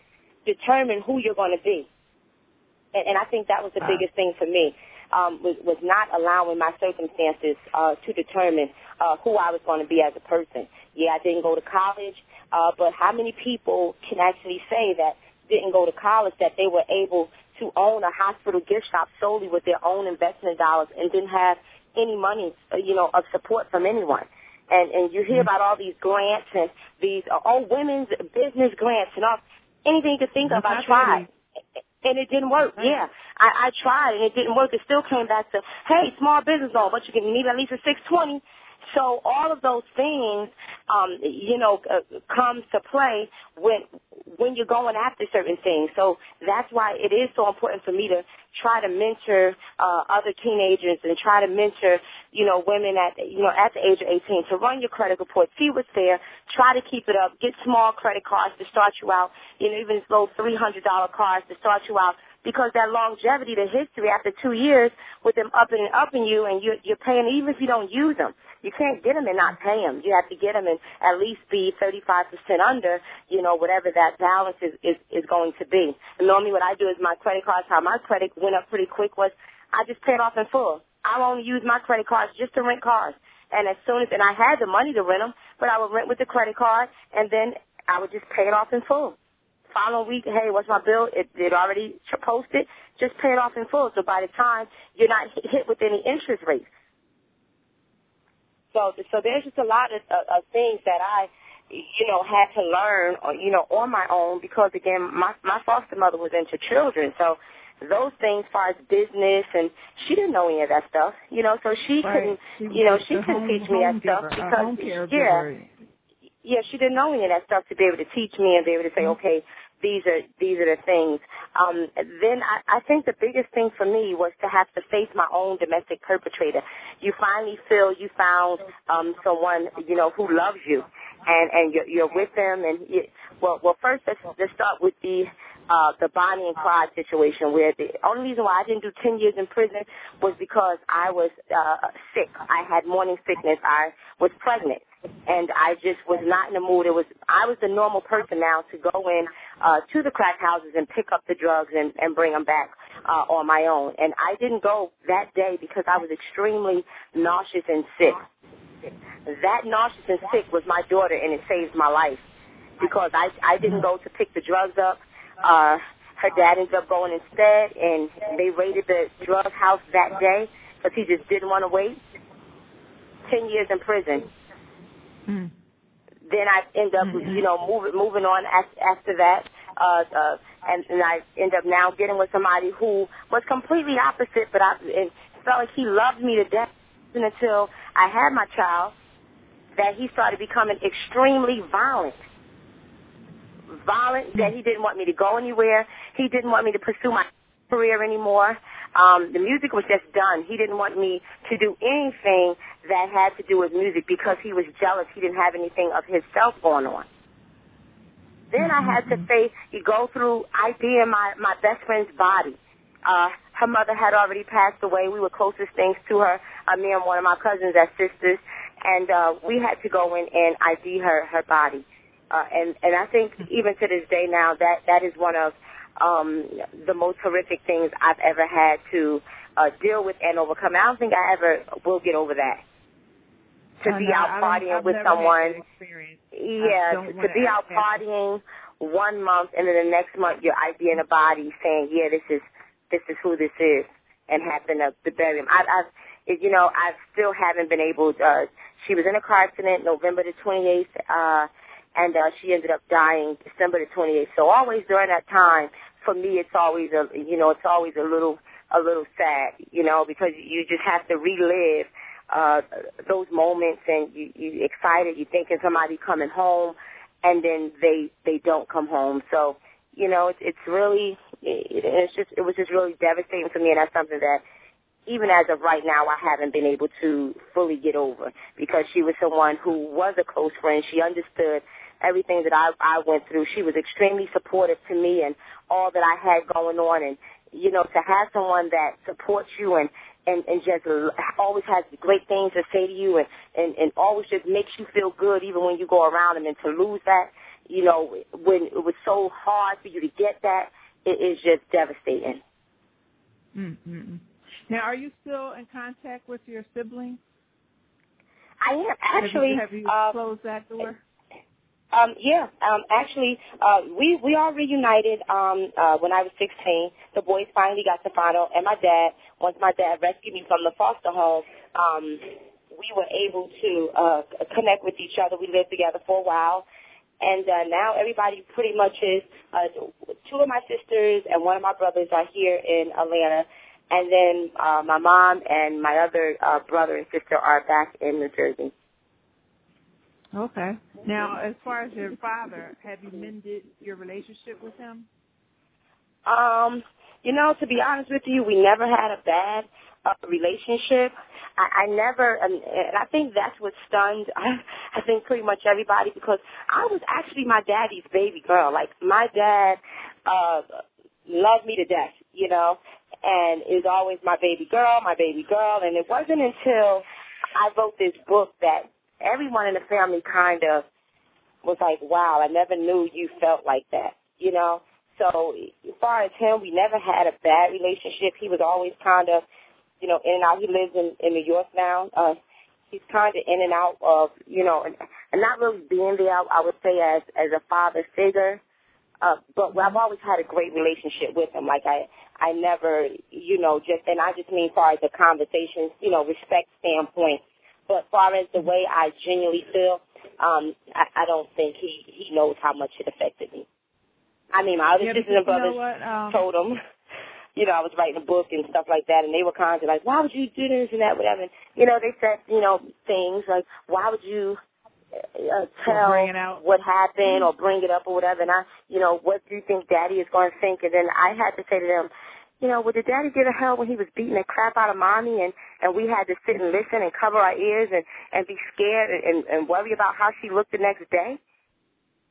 determine who you're going to be. And, and I think that was the biggest thing for me um, was was not allowing my circumstances uh, to determine uh, who I was going to be as a person. Yeah, I didn't go to college, uh, but how many people can actually say that didn't go to college that they were able to own a hospital gift shop solely with their own investment dollars and didn't have any money, uh, you know, of support from anyone. And and you hear about all these grants and these uh, oh women's business grants and all anything you could think of. I tried, and it didn't work. Right. Yeah, I, I tried and it didn't work. It still came back to hey, small business loan, but you can you need at least a six twenty. So all of those things, um, you know, uh, comes to play when when you're going after certain things. So that's why it is so important for me to try to mentor uh, other teenagers and try to mentor, you know, women at you know at the age of 18 to run your credit report, see what's there, try to keep it up, get small credit cards to start you out, you know, even low $300 cards to start you out because that longevity, the history after two years with them upping and upping you and you're, you're paying even if you don't use them. You can't get them and not pay them. You have to get them and at least be 35% under, you know, whatever that balance is, is, is going to be. And normally what I do is my credit cards, how my credit went up pretty quick was I just pay it off in full. I only use my credit cards just to rent cars. And as soon as, and I had the money to rent them, but I would rent with the credit card and then I would just pay it off in full following week, hey, what's my bill? It, it already posted. Just pay it off in full. So by the time you're not hit with any interest rates. So, so there's just a lot of, of, of things that I, you know, had to learn, or, you know, on my own because again, my my foster mother was into children, so those things, as far as business, and she didn't know any of that stuff, you know, so she Right. couldn't, you know, she couldn't home- teach me that home stuff because, yeah, yeah, she didn't know any of that stuff to be able to teach me and be able to say, Mm-hmm. okay, these are these are the things. Um, then I, I think the biggest thing for me was to have to face my own domestic perpetrator. You finally feel you found um, someone you know who loves you, and and you're, you're with them. And you, well, well, first let's, let's start with the uh, the Bonnie and Clyde situation, where the only reason why I didn't do ten years in prison was because I was uh, sick. I had morning sickness. I was pregnant and I just was not in the mood. It was I was the normal person now to go in uh, to the crack houses and pick up the drugs and, and bring them back uh, on my own. And I didn't go that day because I was extremely nauseous and sick. That nauseous and sick was my daughter, and it saved my life because I I didn't go to pick the drugs up. Uh, her dad ended up going instead, and they raided the drug house that day because he just didn't want to wait. Ten years in prison Mm. then I end up, Mhm. you know, moving moving on after, after that, uh, uh, and, and I end up now getting with somebody who was completely opposite, but I it felt like he loved me to death And until I had my child. That he started becoming extremely violent, violent. That he didn't want me to go anywhere. He didn't want me to pursue my career anymore. Um, the music was just done. He didn't want me to do anything that had to do with music because he was jealous. He didn't have anything of himself going on. Then I had to face, you go through ID in my, my best friend's body. Uh, her mother had already passed away. We were closest things to her, uh, me and one of my cousins as sisters. And, uh, we had to go in and ID her, her body. Uh, and, and I think even to this day now, that, that is one of, um, the most horrific things I've ever had to, uh, deal with and overcome. I don't think I ever will get over that. To I be know, out partying with someone. Yeah, to, to be out partying one month and then the next month you're ID in a body saying, yeah, this is this is who this is, and happen to, to bury him. I've, I've, you know, I still haven't been able. Uh, she was in a car accident November the 28th, uh, and uh, she ended up dying December the 28th. So always during that time, for me, it's always a, you know, it's always a little, a little sad, you know, because you just have to relive uh those moments and you you excited you thinking somebody coming home and then they they don't come home. So you know it's it's really it, it's just it was just really devastating for me and that's something that even as of right now I haven't been able to fully get over because she was someone who was a close friend. She understood everything that I I went through. She was extremely supportive to me and all that I had going on. And you know to have someone that supports you and and and just always has great things to say to you and and and always just makes you feel good even when you go around him and to lose that you know when it was so hard for you to get that it is just devastating. Mm-hmm. now are you still in contact with your siblings i am. Actually have you, have you uh, closed that door um, yeah, um, actually, uh, we we all reunited um, uh, when I was 16. The boys finally got to final, and my dad, once my dad rescued me from the foster home, um, we were able to uh, connect with each other. We lived together for a while, and uh, now everybody pretty much is. Uh, two of my sisters and one of my brothers are here in Atlanta, and then uh, my mom and my other uh, brother and sister are back in New Jersey. Okay. Now, as far as your father, have you mended your relationship with him? Um, you know, to be honest with you, we never had a bad uh, relationship. I, I never, and, and I think that's what stunned. I, I think pretty much everybody because I was actually my daddy's baby girl. Like my dad uh loved me to death, you know, and is always my baby girl, my baby girl. And it wasn't until I wrote this book that everyone in the family kind of was like, wow, I never knew you felt like that, you know? So as far as him, we never had a bad relationship. He was always kind of, you know, in and out. He lives in, in New York now. Uh, he's kind of in and out of, you know, and, and not really being there, I would say, as, as a father figure. Uh, but I've always had a great relationship with him. Like I, I never, you know, just, and I just mean as far as the conversations, you know, respect standpoint. But far as the way I genuinely feel, um, I, I don't think he he knows how much it affected me. I mean, my other yeah, sisters and brothers um, told him, you know, I was writing a book and stuff like that, and they were kind of like, why would you do this and that, whatever. And, you know, they said, you know, things like, why would you uh, tell what happened or bring it up or whatever, and I, you know, what do you think Daddy is going to think? And then I had to say to them, you know, would the daddy give a hell when he was beating the crap out of mommy and and we had to sit and listen and cover our ears and and be scared and and, worry about how she looked the next day?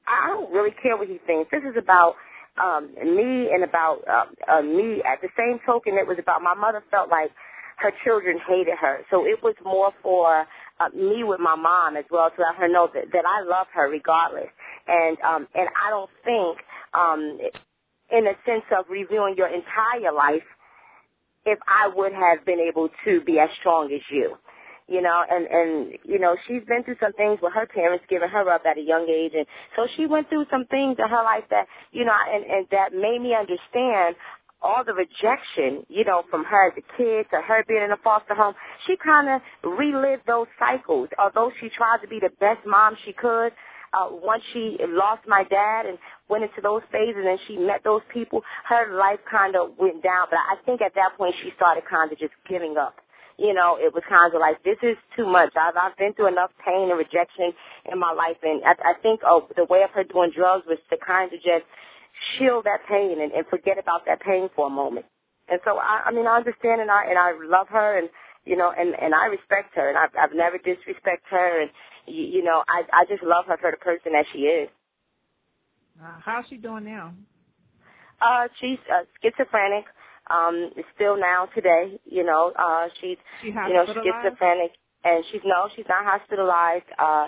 I don't really care what he thinks. This is about um me and about uh, uh, me. At the same token, it was about my mother felt like her children hated her, so it was more for uh, me with my mom as well to let her know that that I love her regardless. And um and I don't think um in a sense of reviewing your entire life if I would have been able to be as strong as you. You know, and, and, you know, she's been through some things with her parents giving her up at a young age. And so she went through some things in her life that, you know, and, and that made me understand all the rejection, you know, from her as a kid to her being in a foster home. She kind of relived those cycles. Although she tried to be the best mom she could, uh, once she lost my dad and went into those phases and she met those people, her life kind of went down. But I think at that point she started kind of just giving up. You know, it was kind of like, this is too much. I've, I've been through enough pain and rejection in my life. And I, I think oh, the way of her doing drugs was to kind of just shield that pain and, and forget about that pain for a moment. And so, I, I mean, I understand and I, and I love her and, you know, and, and I respect her and I've, I've never disrespect her and, you, you know, I I just love her for the person that she is. Uh, how's she doing now? Uh, she's uh, schizophrenic. Um, still now today, you know, uh, she's she you know she's schizophrenic, and she's no, she's not hospitalized. Uh,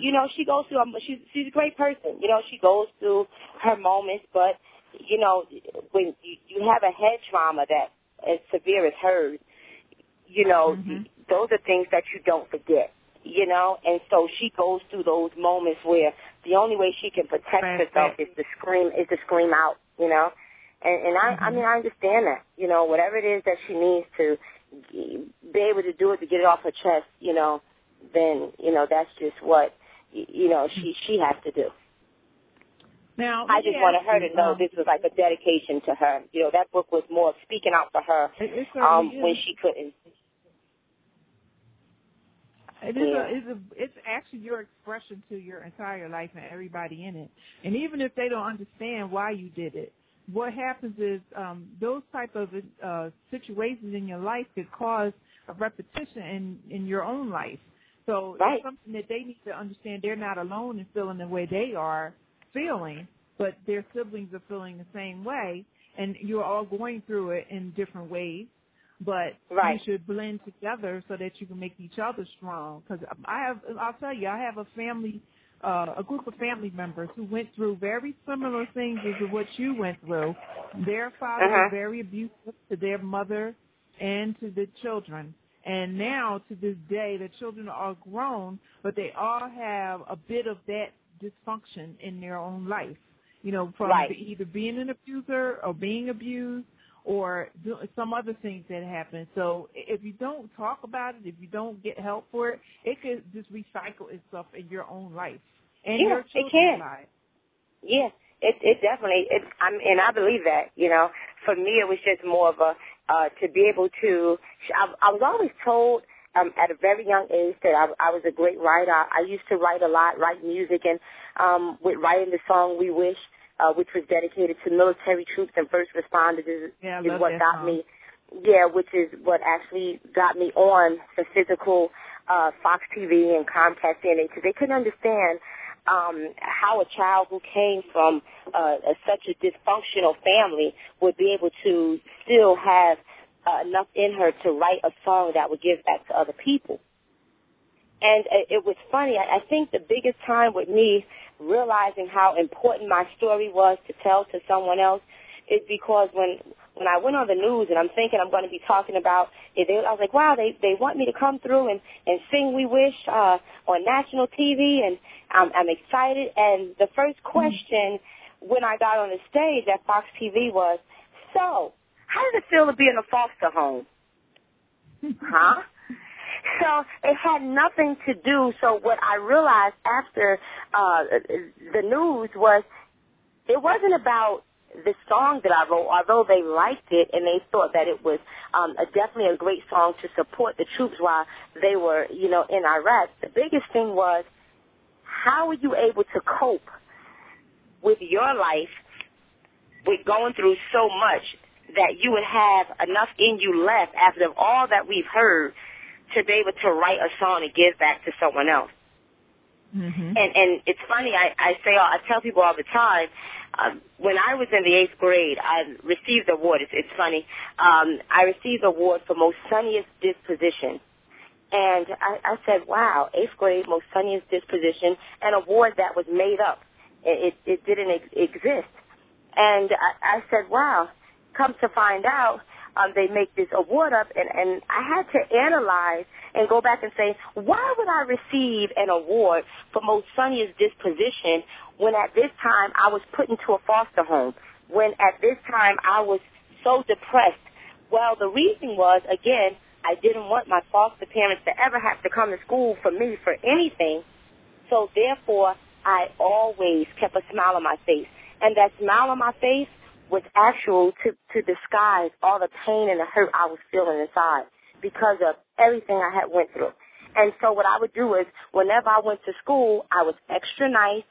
you know, she goes through. Um, she's she's a great person. You know, she goes through her moments, but you know, when you, you have a head trauma that as severe as hers, you know, mm-hmm. those are things that you don't forget you know, and so she goes through those moments where the only way she can protect right, herself right. is to scream, is to scream out, you know, and and I, mm-hmm. I mean, I understand that, you know, whatever it is that she needs to be able to do it to get it off her chest, you know, then you know that's just what you know she she has to do. Now, I just wanted her to know um, this was like a dedication to her. You know, that book was more speaking out for her um, when she couldn't. It is Yeah. a, it's a, it's actually your expression to your entire life and everybody in it. And even if they don't understand why you did it, what happens is um, those type of uh, situations in your life could cause a repetition in in your own life. So Right. it's something that they need to understand. They're not alone in feeling the way they are feeling, but their siblings are feeling the same way, and you're all going through it in different ways. But Right. you should blend together so that you can make each other strong. Because I have, I'll tell you, I have a family, uh, a group of family members who went through very similar things as what you went through. Their father Uh-huh. was very abusive to their mother and to the children. And now, to this day, the children are grown, but they all have a bit of that dysfunction in their own life. You know, from Right. either being an abuser or being abused or do, some other things that happen. So if you don't talk about it, if you don't get help for it, it could just recycle itself in your own life and Yeah, your it children's lives. Yeah, it it definitely. It, I'm and I believe that. You know, for me, it was just more of a uh, to be able to. I, I was always told um, at a very young age that I, I was a great writer. I used to write a lot, write music, and um, with writing the song "We Wish," uh, which was dedicated to military troops and first responders, is, Yeah, is what got song. me. Yeah, which is what actually got me on the physical uh, Fox TV and Comcast CNN because they couldn't understand um, how a child who came from uh, a, such a dysfunctional family would be able to still have uh, enough in her to write a song that would give back to other people. And it, it was funny. I, I think the biggest time with me realizing how important my story was to tell to someone else is because when when I went on the news and I'm thinking I'm going to be talking about it, they, I was like, wow, they they want me to come through and and sing "We Wish" uh, on national TV, and I'm, I'm excited. And the first question when I got on the stage at Fox TV was, so how does it feel to be in a foster home? huh? So it had nothing to do. So what I realized after uh, the news was it wasn't about the song that I wrote, although they liked it and they thought that it was um, a, definitely a great song to support the troops while they were, you know, in Iraq. The biggest thing was how were you able to cope with your life with going through so much that you would have enough in you left after all that we've heard to be able to write a song and give back to someone else. Mm-hmm. And and it's funny. I I say I tell people all the time. Um, when I was in the eighth grade, I received an award. It's, it's funny. Um, I received an award for most sunniest disposition. And I, I said, wow, eighth grade, most sunniest disposition, an award that was made up. It, it, it didn't ex- exist. And I, I said, wow, come to find out, um, they make this award up, and, and I had to analyze and go back and say, why would I receive an award for most sunniest disposition when at this time I was put into a foster home, when at this time I was so depressed? Well, the reason was, again, I didn't want my foster parents to ever have to come to school for me for anything. So therefore, I always kept a smile on my face. And that smile on my face was actual to, to disguise all the pain and the hurt I was feeling inside because of everything I had went through. And so what I would do is whenever I went to school, I was extra nice.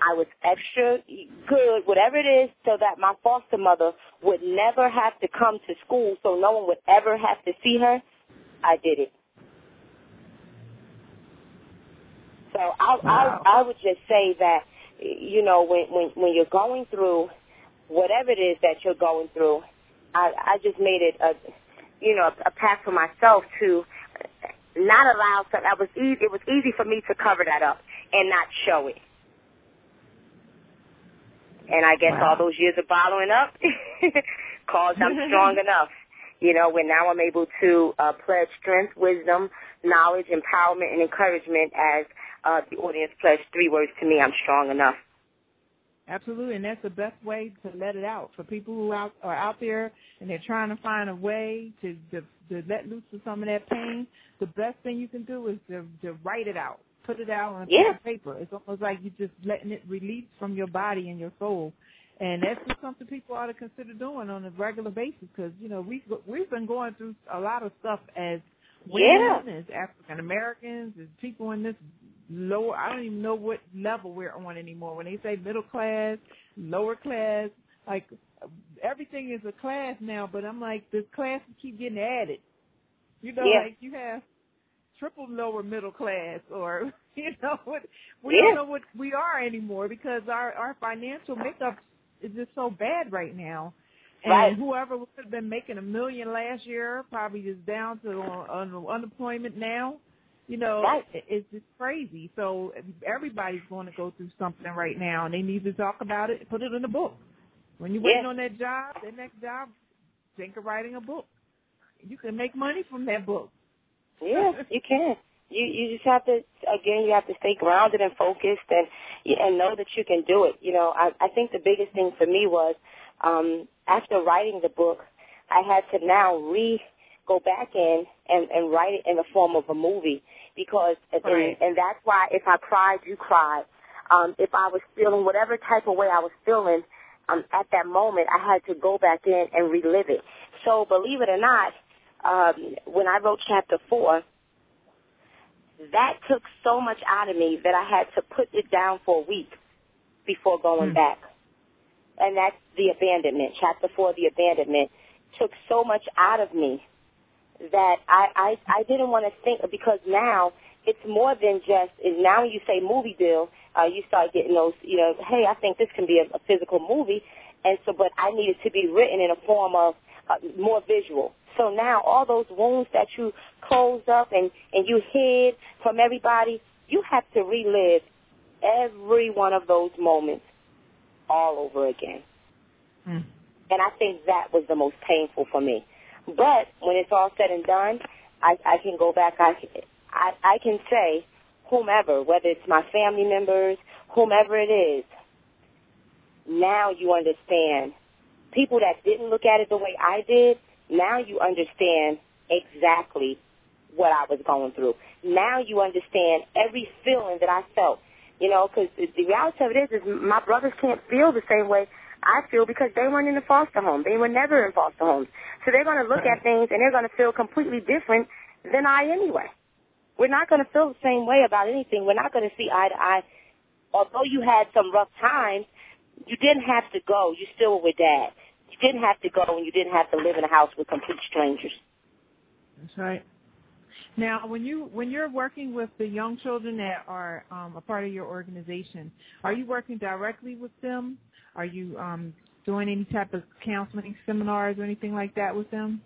I was extra good, whatever it is, so that my foster mother would never have to come to school so no one would ever have to see her. I did it. So I, Wow. I, I would just say that, you know, when, when, when you're going through whatever it is that you're going through, I, I just made it a, you know, a path for myself to not allow some. I was easy. It was easy for me to cover that up and not show it. And I guess Wow. all those years of bottling up caused I'm strong enough. You know, when now I'm able to uh, pledge strength, wisdom, knowledge, empowerment, and encouragement as uh, the audience pledged three words to me. I'm strong enough. Absolutely, and that's the best way to let it out for people who out, are out there and they're trying to find a way to, to to let loose of some of that pain. The best thing you can do is to to write it out, put it out on a piece Yeah. of paper. It's almost like you're just letting it release from your body and your soul, and that's just something people ought to consider doing on a regular basis because you know we have we've been going through a lot of stuff as Yeah. women, as African Americans, as people in this lower, I don't even know what level we're on anymore. When they say middle class, lower class, like everything is a class now, but I'm like, the classes keep getting added. You know, Yeah. like you have triple lower middle class or, you know, what we Yeah. don't know what we are anymore because our, our financial makeup is just so bad right now. And Right. whoever would have been making a million last year probably is down to uh, unemployment now. You know, Right. it's just crazy. So everybody's going to go through something right now, and they need to talk about it, put it in a book. When you're waiting Yeah. on that job, that next job, think of writing a book. You can make money from that book. Yeah, you can. You you just have to again you have to stay grounded and focused and and know that you can do it. You know, I I think the biggest thing for me was um after writing the book, I had to now re go back in and and write it in the form of a movie because and, Right. and that's why if I cried, you cried. Um if I was feeling whatever type of way I was feeling um at that moment, I had to go back in and relive it. So believe it or not, um when I wrote chapter 4, that took so much out of me that I had to put it down for a week before going Hmm. back. And that's the abandonment. Chapter four, the abandonment, took so much out of me that I, I, I didn't want to think because now it's more than just is now when you say movie deal, uh, you start getting those, you know, hey, I think this can be a, a physical movie, and so but I needed to be written in a form of uh, more visual. So now all those wounds that you closed up and and you hid from everybody, you have to relive every one of those moments all over again. Mm. And I think that was the most painful for me. But when it's all said and done, I, I can go back. I, I, I can say, whomever, whether it's my family members, whomever it is, now you understand. People that didn't look at it the way I did, now you understand exactly what I was going through. Now you understand every feeling that I felt. You know, because the, reality of it is, is my brothers can't feel the same way I feel because they weren't in a foster home. They were never in foster homes. So they're going to look at things and they're going to feel completely different than I anyway. We're not going to feel the same way about anything. We're not going to see eye to eye. Although you had some rough times, you didn't have to go. You still were with dad. You didn't have to go and you didn't have to live in a house with complete strangers. That's right. Now, when you when you're working with the young children that are um, a part of your organization, are you working directly with them? Are you um, doing any type of counseling seminars or anything like that with them?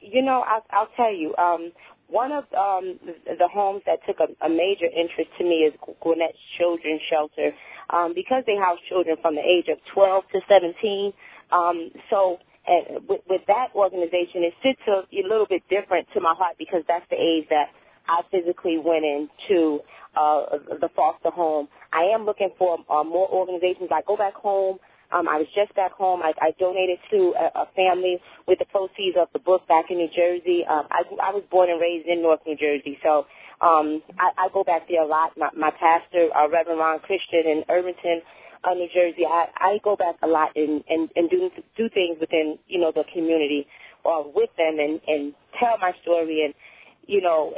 You know, I'll, I'll tell you. Um, one of um, the, homes that took a, a major interest to me is Gwinnett Children's Shelter um, because they house children from the age of 12 to 17. Um, so and with, with that organization, it sits a, a little bit different to my heart because that's the age that I physically went into uh, the foster home. I am looking for uh, more organizations. I go back home. Um, I was just back home. I, I donated to a, a family with the proceeds of the book back in New Jersey. Um, I, I was born and raised in North New Jersey, so um, I, I go back there a lot. My, my pastor, uh, Reverend Ron Christian in Irvington, uh, New Jersey, I, I go back a lot and, and, and do do things within you know the community or with them and, and tell my story and you know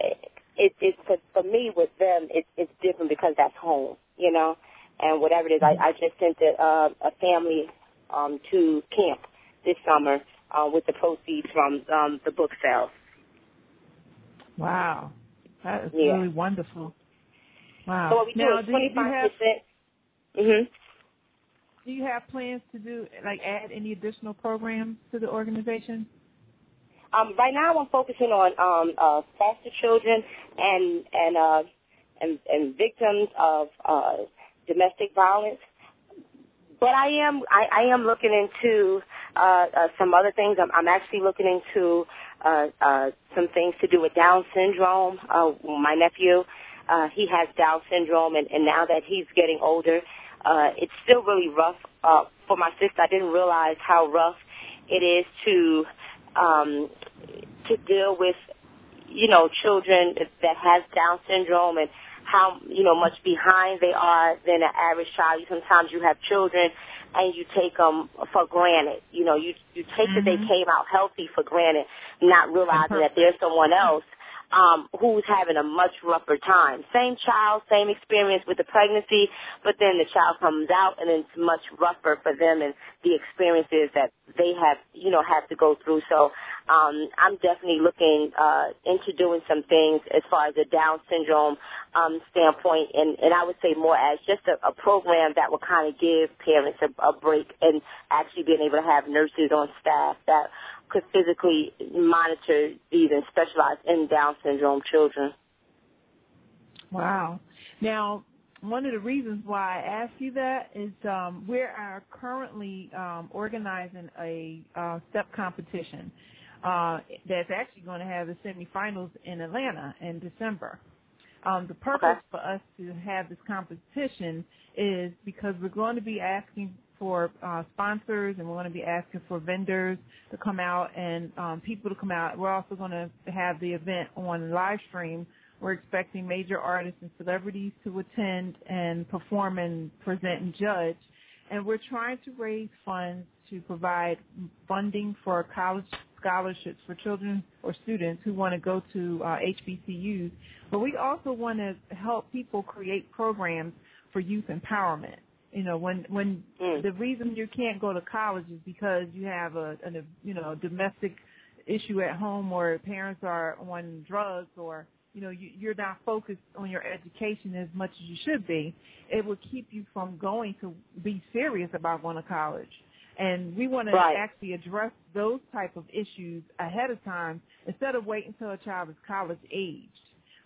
it, it for, for me with them it, it's different because that's home you know and whatever it is I, I just sent a, uh, a family um, to camp this summer uh, with the proceeds from um, the book sales. Wow, that is Yeah. really wonderful. Wow. So what we do now, is do do you, twenty five have percent. Mhm. do you have plans to do like add any additional programs to the organization? Um, right now, I'm focusing on um, uh, foster children and and uh, and, and victims of uh, domestic violence. But I am I, I am looking into uh, uh, some other things. I'm, I'm actually looking into uh, uh, some things to do with Down syndrome. Uh, my nephew, uh, he has Down syndrome, and, and now that he's getting older, uh, it's still really rough uh, for my sister. I didn't realize how rough it is to um, to deal with, you know, children that has Down syndrome and how you know much behind they are than an average child. You sometimes you have children and you take them for granted. You know, you you take that they Mhm. came out healthy for granted, not realizing that there's someone else um, who's having a much rougher time. Same child, same experience with the pregnancy, but then the child comes out and it's much rougher for them and the experiences that they have, you know, have to go through. So um, I'm definitely looking uh, into doing some things as far as a Down syndrome um, standpoint, and, and I would say more as just a, a program that will kind of give parents a, a break and actually being able to have nurses on staff that could physically monitor these and specialize in Down syndrome children. Wow. Now, one of the reasons why I asked you that is um, we are currently um, organizing a uh, step competition uh, that's actually going to have the semifinals in Atlanta in December. Um, the purpose Okay. for us to have this competition is because we're going to be asking for uh, sponsors and we're going to be asking for vendors to come out and um, people to come out. We're also going to have the event on live stream. We're expecting major artists and celebrities to attend and perform and present and judge. And we're trying to raise funds to provide funding for college scholarships for children or students who want to go to uh, HBCUs. But we also want to help people create programs for youth empowerment. You know, when when Mm. the reason you can't go to college is because you have a, a you know domestic issue at home or parents are on drugs or you know you, you're not focused on your education as much as you should be, it will keep you from going to be serious about going to college. And we want to actually address those type of issues ahead of time instead of waiting until a child is college aged.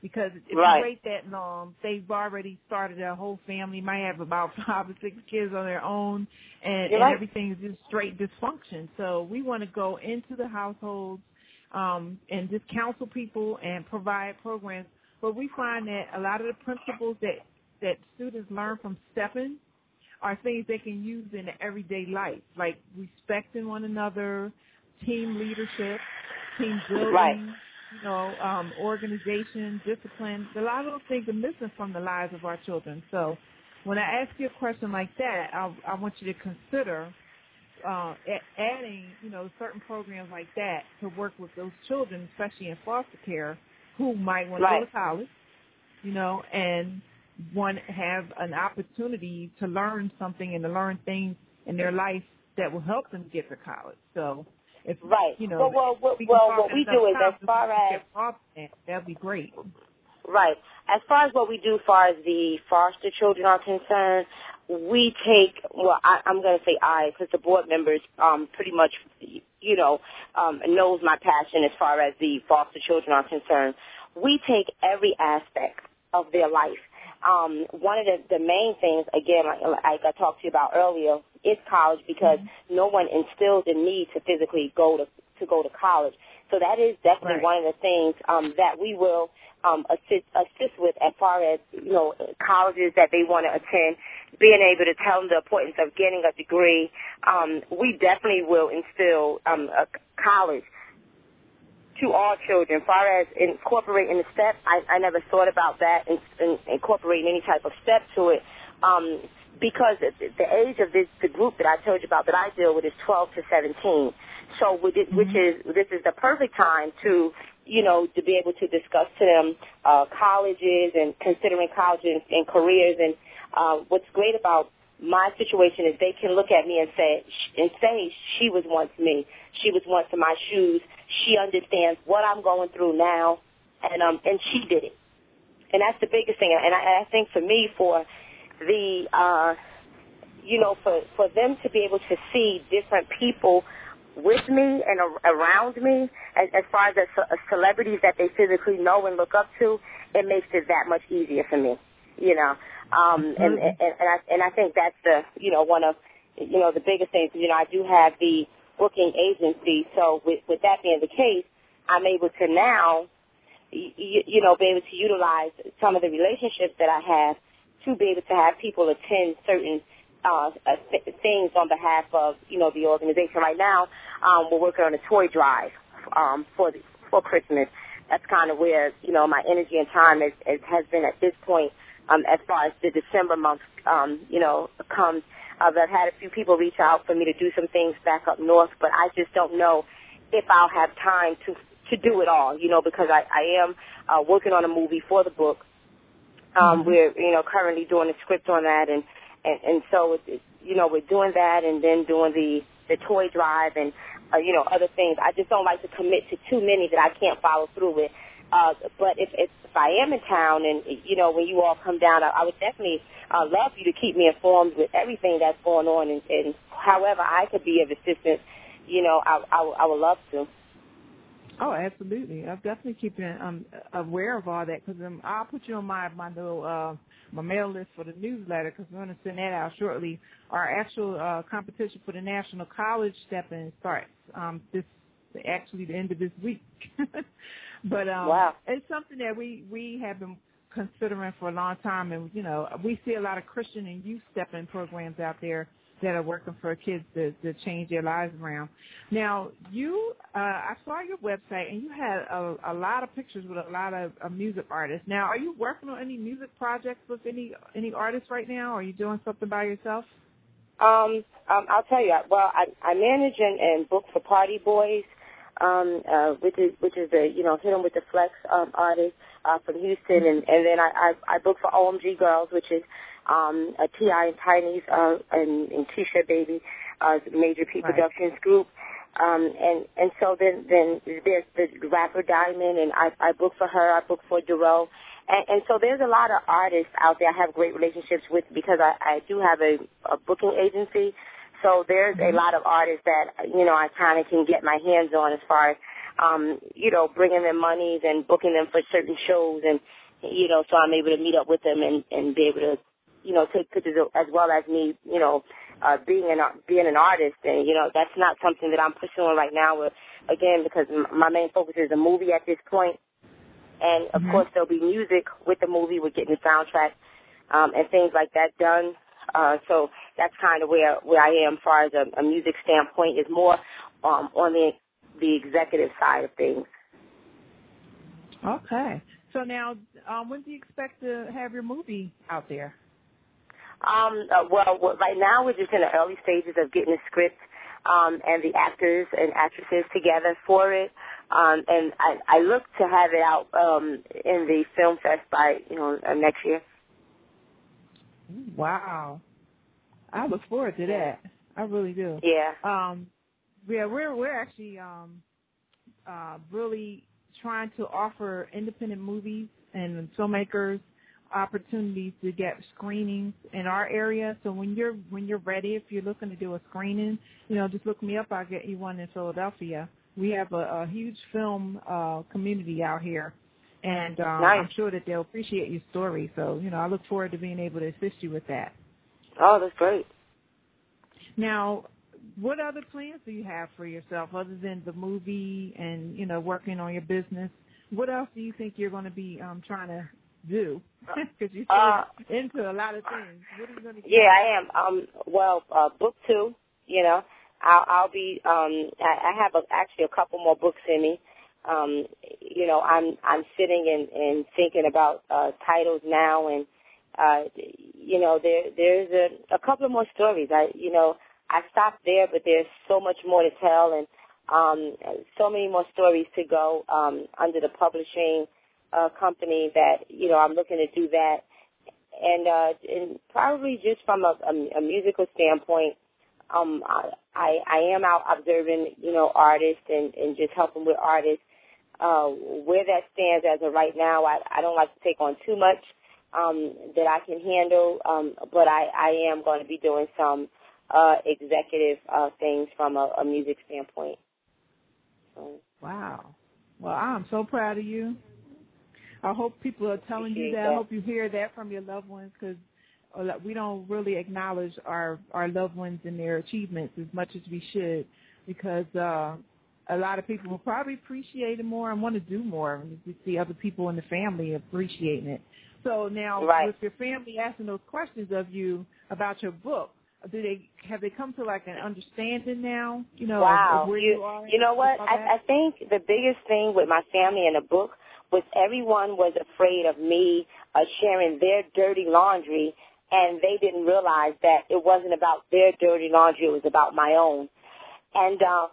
Because if Right. you wait that long, they've already started their whole family, might have about five or six kids on their own, and, and right. everything is just straight dysfunction. So we want to go into the households um, and just counsel people and provide programs. But we find that a lot of the principles that that students learn from stepping are things they can use in their everyday life, like respecting one another, team leadership, team building, Right. You know, um, organization, discipline. A lot of those things are missing from the lives of our children. So when I ask you a question like that, I, I want you to consider uh, adding, you know, certain programs like that to work with those children, especially in foster care, who might want to go to college, you know, and want to have an opportunity to learn something and to learn things in their life that will help them get to college. So, if Right. you know, well, well, we well, what we do is as far as that, that'd be great. Right. As far as what we do as far as the foster children are concerned, we take, well, I, I'm going to say I, because the board members um, pretty much, you know, um, knows my passion as far as the foster children are concerned. We take every aspect of their life. Um, one of the, the main things, again, like, like I talked to you about earlier, is college because no one instills the need to physically go to to go to college. So that is definitely Right. one of the things um, that we will um, assist assist with as far as you know colleges that they want to attend, being able to tell them the importance of getting a degree. Um, we definitely will instill um, a college to all children. As far as incorporating the step, I, I never thought about that and, and incorporating any type of step to it. Um, because the, the age of this, the group that I told you about that I deal with is 12 to 17. So, which is this is the perfect time to, you know, to be able to discuss to them uh, colleges and considering colleges and careers. And uh, what's great about my situation is they can look at me and say and say she was once me. She was once in my shoes. She understands what I'm going through now, and um and she did it. And that's the biggest thing. And I, I think for me, for the uh, you know, for for them to be able to see different people with me and around me, as, as far as the celebrities that they physically know and look up to, it makes it that much easier for me. You know, um, and, and and I and I think that's the you know one of you know the biggest things. You know, I do have the booking agency, so with with that being the case, I'm able to now, you, you know, be able to utilize some of the relationships that I have to be able to have people attend certain uh, uh, th- things on behalf of you know the organization. Right now, um, we're working on a toy drive um, for the, for Christmas. That's kind of where you know my energy and time is, is, has been at this point. Um, as far as the December month, um, you know, comes, uh, I've had a few people reach out for me to do some things back up north, but I just don't know if I'll have time to to do it all, you know, because I I am uh, working on a movie for the book. Um. We're you know currently doing a script on that, and and and so it, you know we're doing that, and then doing the the toy drive and uh, you know other things. I just don't like to commit to too many that I can't follow through with. Uh, but if, if if I am in town and you know when you all come down, I, I would definitely uh, love you to keep me informed with everything that's going on, and, and however I could be of assistance, you know, I I, I would love to. Oh, absolutely. I'll definitely keep you um, aware of all that because um, I'll put you on my my little uh, my mail list for the newsletter because we're going to send that out shortly. Our actual uh, competition for the national college step-in starts um, this actually the end of this week. but um, Wow. it's something that we we have been considering for a long time, and you know we see a lot of Christian and youth step-in programs out there that are working for kids to, to change their lives around. Now, you, uh, I saw your website and you had a, a lot of pictures with a lot of, of music artists. Now, are you working on any music projects with any any artists right now? Or are you doing something by yourself? Um, um, I'll tell you. Well, I, I manage and, and book for Party Boyz, um, uh, which is which is the you know hit 'em with the flex um, artist uh, from Houston, and and then I, I I book for OMG Girlz, which is um, a T.I. and Tiny's uh, and, and T-shirt baby, uh, Major P Right. Productions group. Um, and and so then then there's the rapper Diamond, and I I book for her. I book for Duro, and, and so there's a lot of artists out there I have great relationships with because I I do have a, a booking agency. So there's a lot of artists that you know I kind of can get my hands on as far as um, you know bringing them monies and booking them for certain shows, and you know so I'm able to meet up with them and and be able to you know take pictures as well as me you know uh, being an being an artist, and you know that's not something that I'm pursuing right now. With, again, because my main focus is a movie at this point, and of Mhm. course there'll be music with the movie. We're getting the soundtrack um, and things like that done. Uh, so that's kind of where where I am, as far as a, a music standpoint, is more um, on the the executive side of things. Okay. So now, um, when do you expect to have your movie out there? Um, uh, well, right now we're just in the early stages of getting the script um, and the actors and actresses together for it. Um, and I, I look to have it out um, in the film fest by you know uh, next year. Wow. I look forward to that. I really do. Yeah. Um, yeah, we're we're actually um, uh, really trying to offer independent movies and filmmakers opportunities to get screenings in our area. So when you're when you're ready, if you're looking to do a screening, you know, just look me up. I'll get you one in Philadelphia. We have a, a huge film uh, community out here, and um, Nice. I'm sure that they'll appreciate your story. So you know, I look forward to being able to assist you with that. Oh, that's great. Now, what other plans do you have for yourself other than the movie and you know working on your business? What else do you think you're going to be um, trying to do? Because you're so Uh, into a lot of things. What are you going to? Yeah, I am. Um, well, uh, book two. You know, I'll, I'll be. Um, I, I have a, actually a couple more books in me. Um, you know, I'm I'm sitting and, and thinking about uh, titles now, and uh, you know, there there's a, a couple of more stories. I you know, I stopped there, but there's so much more to tell, and um, so many more stories to go um, under the publishing uh, company that you know I'm looking to do that and uh and probably just from a, a, a musical standpoint um I, I i am out observing you know artists and and just helping with artists uh where that stands as of right now i i don't like to take on too much um that i can handle um but i i am going to be doing some uh executive uh things from a, a music standpoint so Wow. Well, I'm so proud of you. I hope people are telling you Appreciate that. I hope you hear that from your loved ones because we don't really acknowledge our our loved ones and their achievements as much as we should because uh a lot of people will probably appreciate it more and want to do more and we see other people in the family appreciating it. So now Right. with your family asking those questions of you about your book, do they have they come to like an understanding now? You know, wow where you you, are. you know what that? i i think the biggest thing with my family and the book was everyone was afraid of me uh, sharing their dirty laundry and they didn't realize that it wasn't about their dirty laundry it was about my own And um,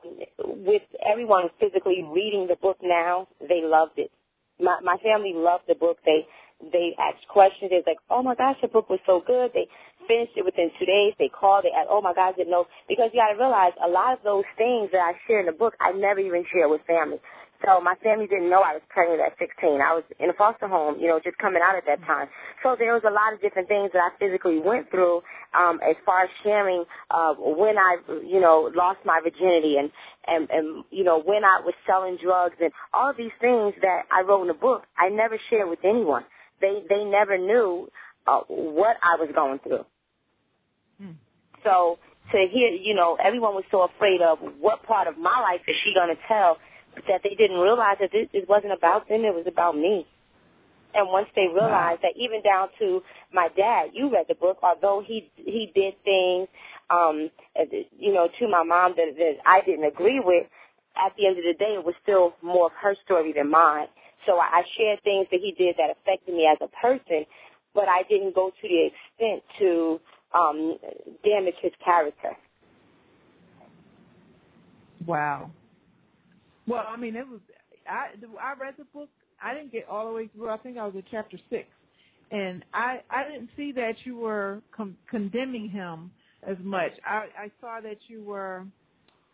with everyone physically reading the book now, they loved it. My my family loved the book. They they asked questions. They was like, "Oh my gosh, the book was so good." They finished it within two days. They called. They asked, "Oh my gosh, didn't know." Because you got to realize, a lot of those things that I share in the book, I never even share with family. So my family didn't know I was pregnant at 16. I was in a foster home, you know, just coming out at that time. So there was a lot of different things that I physically went through um, as far as sharing uh, when I, you know, lost my virginity and, and, and, you know, when I was selling drugs and all of these things that I wrote in the book, I never shared with anyone. They, they never knew uh, what I was going through. Hmm. So to hear, you know, everyone was so afraid of what part of my life is she going to tell that they didn't realize that this it wasn't about them, it was about me. And once they realized that, even down to my dad, you read the book, although he he did things, um, you know, to my mom that, that I didn't agree with. At the end of the day, it was still more of her story than mine. So I, I shared things that he did that affected me as a person, but I didn't go to the extent to um, damage his character. Wow. Well, I mean, it was. I I read the book. I didn't get all the way through. I think I was at chapter six, and I I didn't see that you were com- condemning him as much. I I saw that you were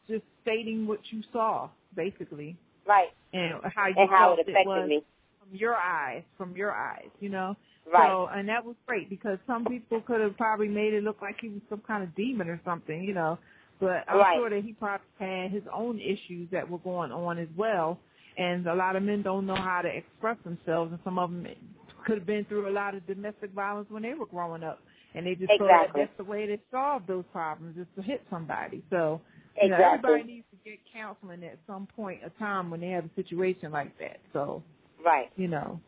just stating what you saw, basically, Right. and how you And how it affected was me. from your eyes, from your eyes, you know. Right. So, and that was great because some people could have probably made it look like he was some kind of demon or something, you know. But I'm Right. sure that he probably had his own issues that were going on as well. And a lot of men don't know how to express themselves, and some of them could have been through a lot of domestic violence when they were growing up, and they just thought that that's the way to solve those problems is to hit somebody. So, you know, everybody needs to get counseling at some point of time when they have a situation like that. So, Right. you know,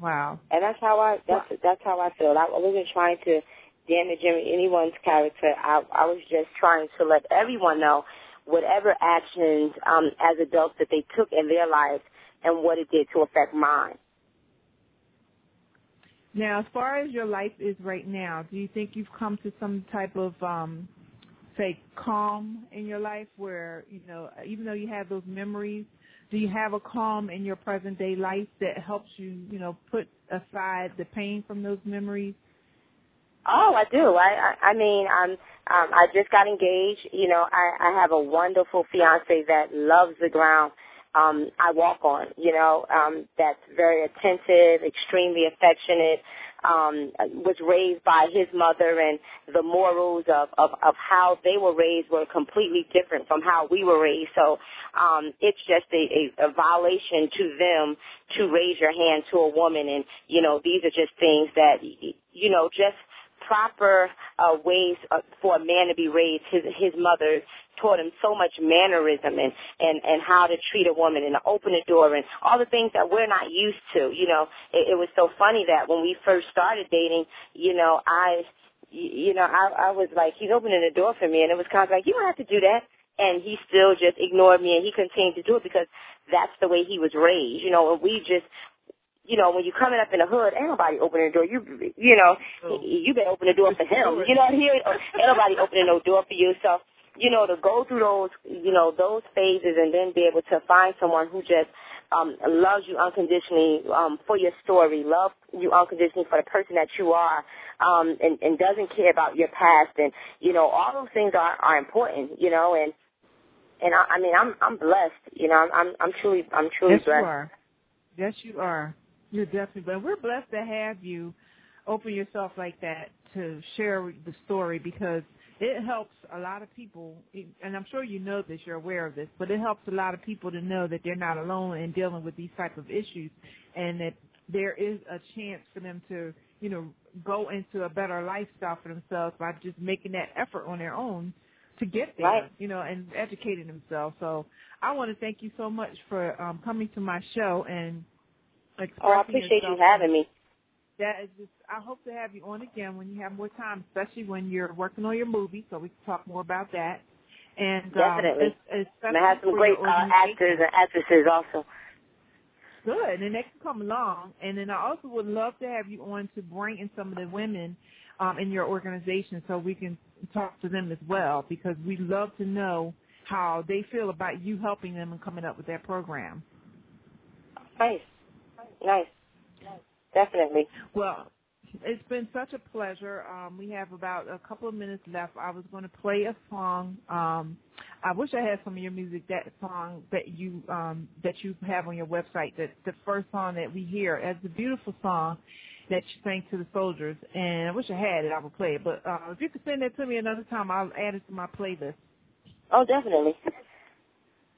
wow. And that's how I that's that's how I feel. I wasn't trying to damage anyone's character. I I was just trying to let everyone know whatever actions um as adults that they took in their lives and what it did to affect mine. Now, as far as your life is right now, do you think you've come to some type of, um, say, calm in your life where, you know, even though you have those memories, do you have a calm in your present day life that helps you, you know, put aside the pain from those memories? Oh, I do. I I, I mean, I'm um I just got engaged. You know, I I have a wonderful fiance that loves the ground um I walk on, you know, um that's very attentive, extremely affectionate, um was raised by his mother and the morals of of of how they were raised were completely different from how we were raised. So, um it's just a a, a violation to them to raise your hand to a woman and you know, these are just things that you know, just proper uh, ways uh, for a man to be raised. His his mother taught him so much mannerism and and and how to treat a woman and to open a door and all the things that we're not used to. You know, it, it was so funny that when we first started dating, you know, I you know I I was like he's opening the door for me and it was kind of like you don't have to do that. And he still just ignored me, and he continued to do it because that's the way he was raised, you know. And we just you know, when you're coming up in the hood, ain't nobody opening the door. You, you know, Oh. you better open the door for him. You know, he, ain't nobody opening no door for you. So, you know, to go through those, you know, those phases and then be able to find someone who just um, loves you unconditionally um, for your story, loves you unconditionally for the person that you are, um, and, and doesn't care about your past, and you know, all those things are are important. You know, and and I, I mean, I'm I'm blessed. You know, I'm I'm, I'm truly I'm truly yes, blessed. you are. Yes, you are. You're definitely, but we're blessed to have you open yourself like that to share the story because it helps a lot of people, and I'm sure you know this, you're aware of this, but it helps a lot of people to know that they're not alone in dealing with these type of issues and that there is a chance for them to, you know, go into a better lifestyle for themselves by just making that effort on their own to get there, Right. you know, and educating themselves. So I want to thank you so much for um, coming to my show and Oh, I appreciate you having me. That is just. I hope to have you on again when you have more time, especially when you're working on your movie, so we can talk more about that. And um, Definitely. es- And I have some great uh, actors and actresses also. Good, and they can come along. And then I also would love to have you on to bring in some of the women um, in your organization, so we can talk to them as well because we love to know how they feel about you helping them and coming up with their program. Nice, nice, definitely. Well, it's been such a pleasure. Um, we have about a couple of minutes left. I was going to play a song. Um, I wish I had some of your music. That song that you um, that you have on your website. That the first song that we hear. It's a beautiful song that you sang to the soldiers. And I wish I had it. I would play it. But uh, if you could send that to me another time, I'll add it to my playlist. Oh, definitely.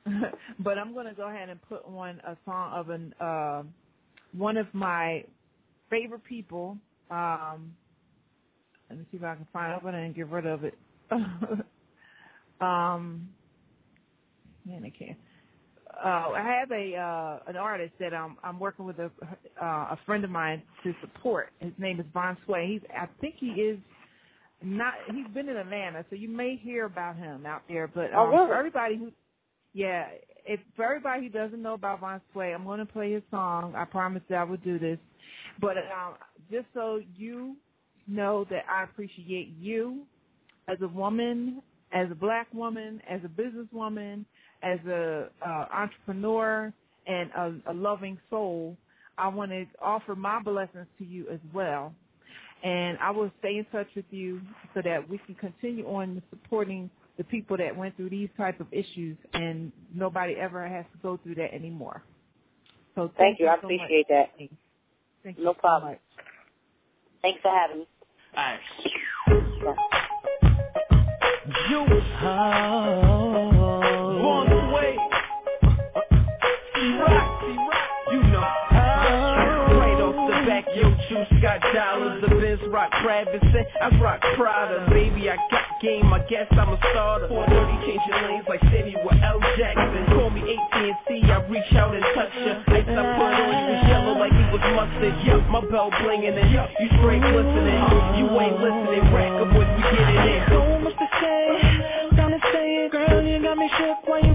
but I'm going to go ahead and put on a song of an uh, one of my favorite people um, let me see if I can find it and get rid of it. um, man, I can't. Uh, I have a uh, an artist that I'm I'm working with a uh, a friend of mine to support. His name is Von Sway. He's I think he is not he's been in Atlanta, so you may hear about him out there. But oh, um, oh, really? for everybody who, yeah, if for everybody who doesn't know about Von Sway, I'm going to play his song. I promise that I will do this. But um, just so you know that I appreciate you as a woman, as a black woman, as a businesswoman, as a uh, entrepreneur, and a, a loving soul. I want to offer my blessings to you as well. And I will stay in touch with you so that we can continue on supporting the people that went through these type of issues and nobody ever has to go through that anymore. So thank, thank you. you I so appreciate much. that. Thank no you problem. So. Thanks for having me. All right. Yeah. You oh, juice got dollars. The Benz rock Travis said I rock Prada. Baby, I got game. I guess I'm a starter. 430 changing lanes like City with L Jackson. Call me AT&T, I reach out and touch ya. Ice I put on you yellow like it was mustard. Yeah, my belt blinging and you straight glistening. You ain't listening. Rack up when we get it in. So much to say, time to say it, girl. You got me shook while you